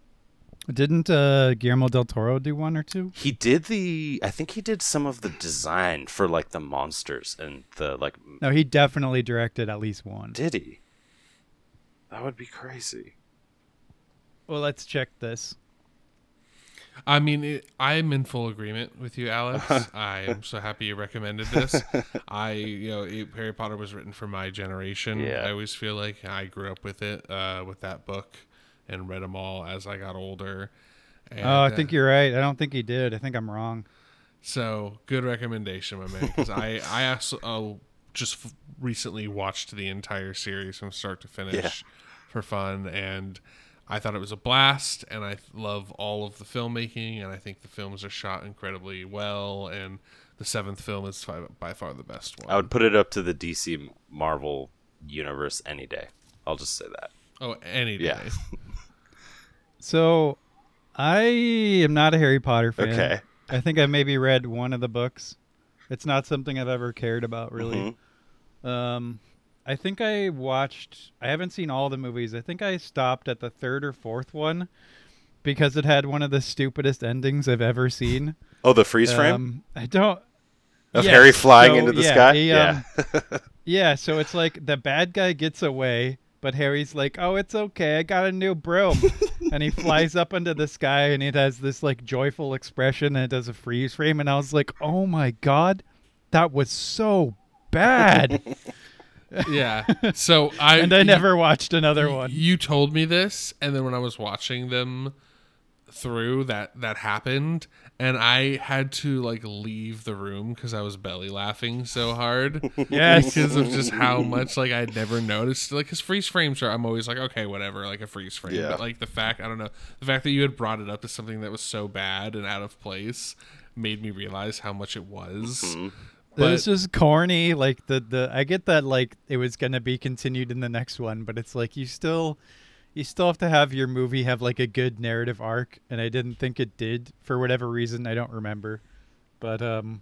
Speaker 1: Didn't uh, Guillermo del Toro do one or two?
Speaker 3: he did the i think he did some of the design for like the monsters and the like
Speaker 1: No, he definitely directed at least one.
Speaker 3: did he that would be crazy
Speaker 1: Well, let's check this.
Speaker 2: I mean, it, I'm in full agreement with you, Alex. I am so happy you recommended this. I, you know, it, Harry Potter was written for my generation.
Speaker 3: Yeah.
Speaker 2: I always feel like I grew up with it, uh, with that book, and read them all as I got older. And,
Speaker 1: oh, I
Speaker 2: uh,
Speaker 1: think you're right. I don't think he did. I think I'm wrong.
Speaker 2: So good recommendation, my man. Because I I also uh, just f- recently watched the entire series from start to finish
Speaker 3: Yeah.
Speaker 2: for fun, and I thought it was a blast. And I love all of the filmmaking, and I think the films are shot incredibly well. And the seventh film is fi- by far the best one.
Speaker 3: i would put it up to the dc marvel universe any day i'll just say that
Speaker 2: oh, any day.
Speaker 3: Yeah.
Speaker 1: So, I am not a Harry Potter fan.
Speaker 3: okay
Speaker 1: I think I maybe read one of the books. It's not something I've ever cared about really.
Speaker 3: Mhm.
Speaker 1: Um, I think I watched. I haven't seen all the movies. I think I stopped at the third or fourth one because it had one of the stupidest endings I've ever seen.
Speaker 3: oh the freeze frame
Speaker 1: Um, I don't.
Speaker 3: of
Speaker 1: yes,
Speaker 3: harry flying
Speaker 1: so,
Speaker 3: into the
Speaker 1: yeah,
Speaker 3: sky
Speaker 1: he,
Speaker 3: yeah
Speaker 1: um, Yeah, so it's like the bad guy gets away, but Harry's like, "Oh, it's okay. I got a new broom." and he flies up into the sky and it has this like joyful expression and it does a freeze frame and I was like, "Oh my god, that was so bad."
Speaker 2: yeah. So I
Speaker 1: and I never watched another one.
Speaker 2: You told me this, and then when I was watching them through, that that happened, and I had to like leave the room because I was belly laughing so hard.
Speaker 1: Yes.
Speaker 2: because of just how much like I'd never noticed. Like, his freeze frames are, I'm always like, okay, whatever, like a freeze frame.
Speaker 3: Yeah.
Speaker 2: But like the fact, I don't know, the fact that you had brought it up as something that was so bad and out of place made me realize how much it was.
Speaker 3: Mm-hmm.
Speaker 2: But
Speaker 1: It's just corny. Like the the I get that like it was gonna be continued in the next one, but it's like you still you still have to have your movie have like a good narrative arc, and I didn't think it did for whatever reason. I don't remember, but um,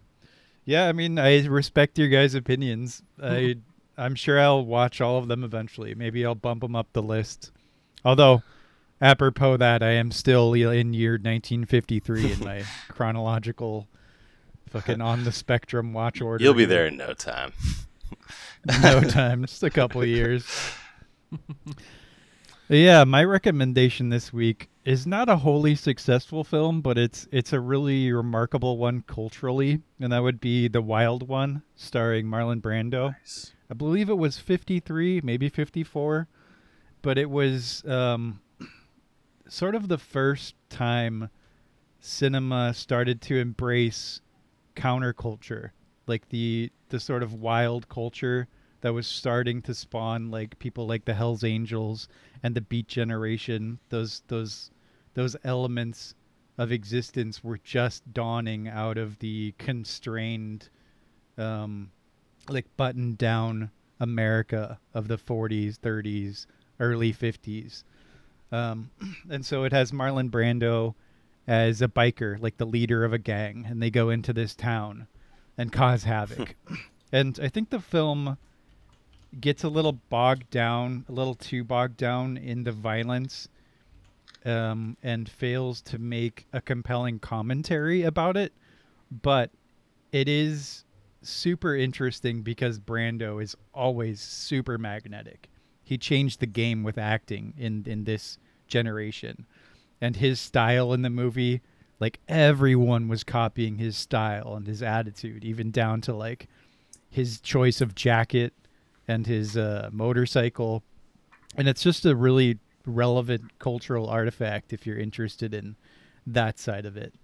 Speaker 1: yeah. I mean, I respect your guys' opinions. I I'm sure I'll watch all of them eventually. Maybe I'll bump them up the list. Although, apropos that, I am still in year 1953 in my chronological fucking on the spectrum watch order.
Speaker 3: you'll be there in no time
Speaker 1: no time, just a couple of years. Yeah, my recommendation this week is not a wholly successful film, but it's it's a really remarkable one culturally, and that would be The Wild One, starring Marlon Brando.
Speaker 3: Nice.
Speaker 1: I believe it was 53, maybe 54, but it was um, sort of the first time cinema started to embrace counterculture, like the the sort of wild culture that was starting to spawn like people like the Hell's Angels and the Beat Generation. Those those those elements of existence were just dawning out of the constrained um, like buttoned down America of the 40s, 30s, early 50s. Um, and so it has Marlon Brando as a biker, like the leader of a gang, and they go into this town and cause havoc. and I think the film gets a little bogged down, a little too bogged down in the violence, um, and fails to make a compelling commentary about it. But it is super interesting because Brando is always super magnetic. He changed the game with acting in in this generation. And his style in the movie, like everyone was copying his style and his attitude, even down to like his choice of jacket and his uh, motorcycle. And it's just a really relevant cultural artifact if you're interested in that side of it.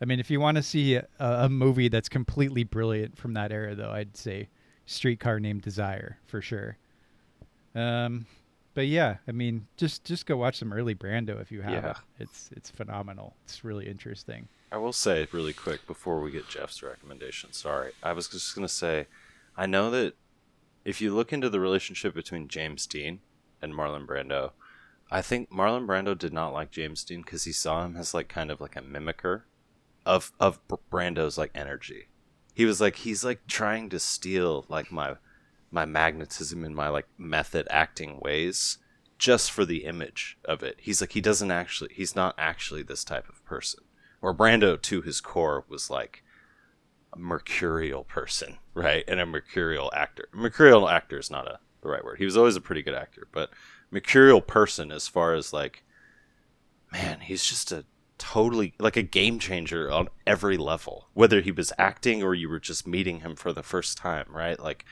Speaker 1: I mean, if you want to see a, a movie that's completely brilliant from that era, though, I'd say Streetcar Named Desire for sure. Um, but yeah, I mean, just just go watch some early Brando if you have
Speaker 3: Yeah.
Speaker 1: it. It's it's phenomenal. It's really interesting.
Speaker 3: I will say really quick before we get Jeff's recommendation. Sorry, I was just gonna say, I know that if you look into the relationship between James Dean and Marlon Brando, I think Marlon Brando did not like James Dean because he saw him as like kind of like a mimicker of of Brando's like energy. He was like he's like trying to steal like my my magnetism and my like method acting ways just for the image of it. He's like he doesn't actually he's not actually this type of person. Or Brando to his core was like mercurial person, right? And a mercurial actor. Mercurial actor is not a the right word. He was always a pretty good actor, but mercurial person as far as like man, he's just a totally like a game changer on every level. Whether he was acting or you were just meeting him for the first time, right? Like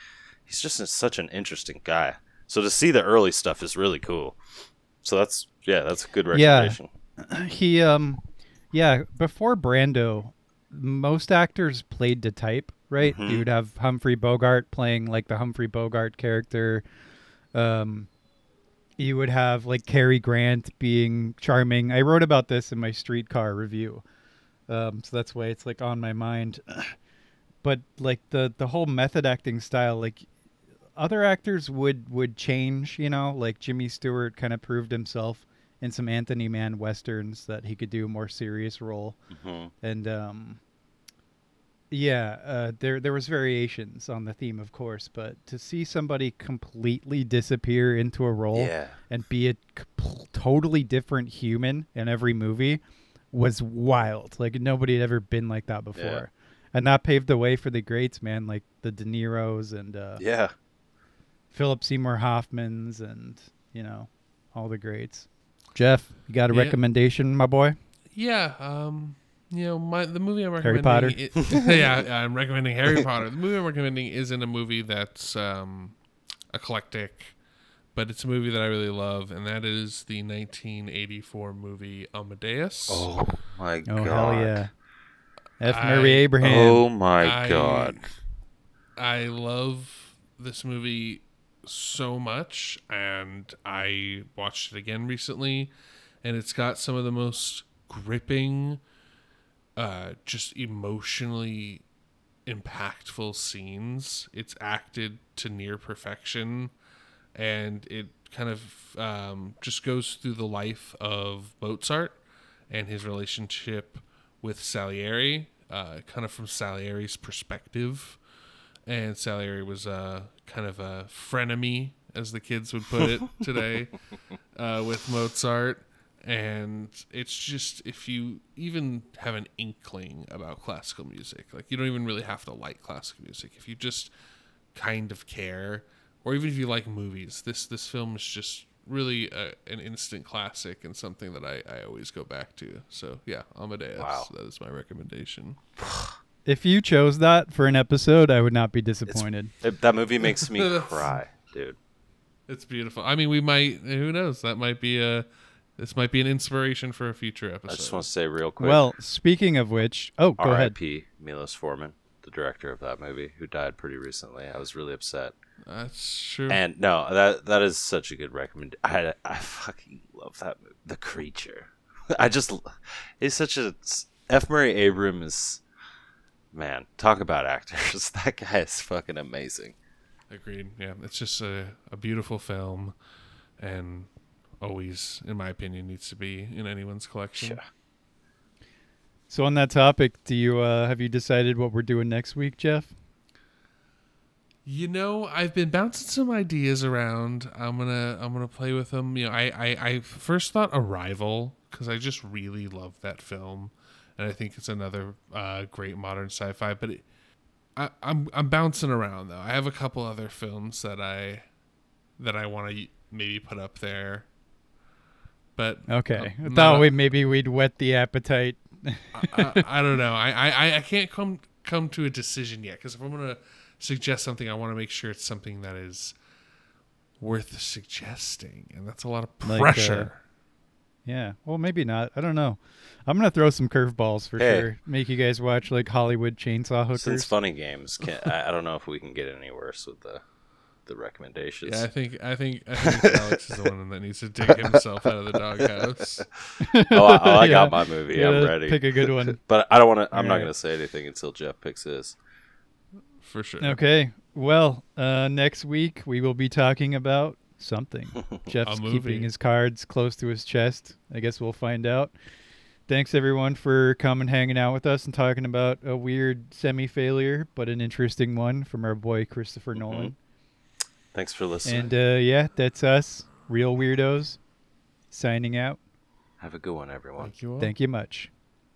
Speaker 3: he's just a, such an interesting guy. So to see the early stuff is really cool. So that's yeah, that's a good recommendation. Yeah.
Speaker 1: he um yeah before brando most actors played to type right
Speaker 3: Mhm.
Speaker 1: you would have humphrey bogart playing like the humphrey bogart character um you would have like Cary Grant being charming. I wrote about this in my streetcar review. Um, so that's why it's like on my mind. but like the the whole method acting style, like other actors would would change, you know, like Jimmy Stewart kind of proved himself in some Anthony Mann westerns that he could do a more serious role.
Speaker 3: Hmm
Speaker 1: and um yeah uh there there was variations on the theme of course but to see somebody completely disappear into a role
Speaker 3: Yeah.
Speaker 1: and be a totally different human in every movie was wild. Like nobody had ever been like that before. And that paved the way for the greats man like the de niro's and uh
Speaker 3: Yeah.
Speaker 1: philip seymour hoffmans and you know all the greats jeff you got a
Speaker 2: Yeah.
Speaker 1: recommendation my boy
Speaker 2: Yeah, um, you know, my the movie I'm recommending. Harry.
Speaker 1: Potter.
Speaker 2: i- yeah, I'm recommending Harry Potter. The movie I'm recommending isn't a movie that's um, eclectic, but it's a movie that I really love, and that is the 1984 movie Amadeus.
Speaker 3: Oh my
Speaker 1: Oh
Speaker 3: god.
Speaker 1: hell yeah! F.
Speaker 2: I-
Speaker 1: Murray Abraham.
Speaker 3: Oh my
Speaker 2: I-
Speaker 3: god.
Speaker 2: I love this movie so much, and I watched it again recently, and it's got some of the most gripping, uh, just emotionally impactful scenes. It's acted to near perfection, and it kind of um, just goes through the life of Mozart and his relationship with Salieri, uh, kind of from Salieri's perspective. And Salieri was uh, kind of a frenemy, as the kids would put it today, uh, with Mozart. And it's just, if you even have an inkling about classical music, like you don't even really have to like classical music. If you just kind of care, or even if you like movies, this this film is just really a, an instant classic and something that I, I always go back to. So yeah, Amadeus.
Speaker 3: Wow.
Speaker 2: That is my recommendation.
Speaker 1: If you chose that for an episode, I would not be disappointed.
Speaker 3: It- that movie makes me cry, dude.
Speaker 2: It's beautiful. I mean, we might. Who knows? That might be a. This might be an inspiration for a future episode.
Speaker 3: I just want to say real quick.
Speaker 1: Well, speaking of which, oh, go ahead.
Speaker 3: R.I.P. Milos Forman, the director of that movie, who died pretty recently. I was really upset.
Speaker 2: That's true.
Speaker 3: And no, that that is such a good recommendation. I I fucking love that movie. The Creature. I just it's such a F. Murray Abraham is man. Talk about actors. That guy is fucking amazing.
Speaker 2: Agreed. Yeah, it's just a, a beautiful film, and always, in my opinion, needs to be in anyone's collection.
Speaker 3: Yeah.
Speaker 1: So on that topic, do you uh, have you decided what we're doing next week, Jeff?
Speaker 2: You know, I've been bouncing some ideas around. I'm gonna I'm gonna play with them. You know, I I, I first thought Arrival because I just really love that film, and I think it's another uh, great modern sci-fi. But it, I, I'm I'm bouncing around though. I have a couple other films that I that I want to maybe put up there. But
Speaker 1: Okay,
Speaker 2: uh,
Speaker 1: I thought we maybe we'd whet the appetite.
Speaker 2: I, I, I don't know. I, I, I can't come come to a decision yet because if I'm gonna suggest something, I want to make sure it's something that is worth suggesting, and that's a lot of
Speaker 1: Like, uh,
Speaker 2: pressure.
Speaker 1: Yeah, well, maybe not. I don't know. I'm gonna throw some curveballs for
Speaker 3: Hey.
Speaker 1: sure. Make you guys watch like Hollywood Chainsaw Hookers.
Speaker 3: Since Funny Games, can, I, I don't know if we can get any worse with the the recommendations.
Speaker 2: yeah, I think I think I think Alex is the one that needs to dig himself out of the doghouse.
Speaker 3: oh, I, oh, I
Speaker 1: Yeah.
Speaker 3: got my movie.
Speaker 1: Yeah,
Speaker 3: I'm ready.
Speaker 1: Pick a good one.
Speaker 3: But I don't want to. I'm not
Speaker 1: Alright.
Speaker 3: going to say anything until Jeff picks his.
Speaker 2: For sure.
Speaker 1: Okay. Well, uh, next week we will be talking about something. Jeff's keeping his cards close to his chest. I guess we'll find out. Thanks everyone for coming, hanging out with us, and talking about a weird semi-failure, but an interesting one from our boy Christopher Nolan.
Speaker 3: Thanks for listening.
Speaker 1: And uh, yeah, that's us, real weirdos, signing out.
Speaker 3: Have a good one, everyone.
Speaker 2: Thank you all.
Speaker 1: Thank you much.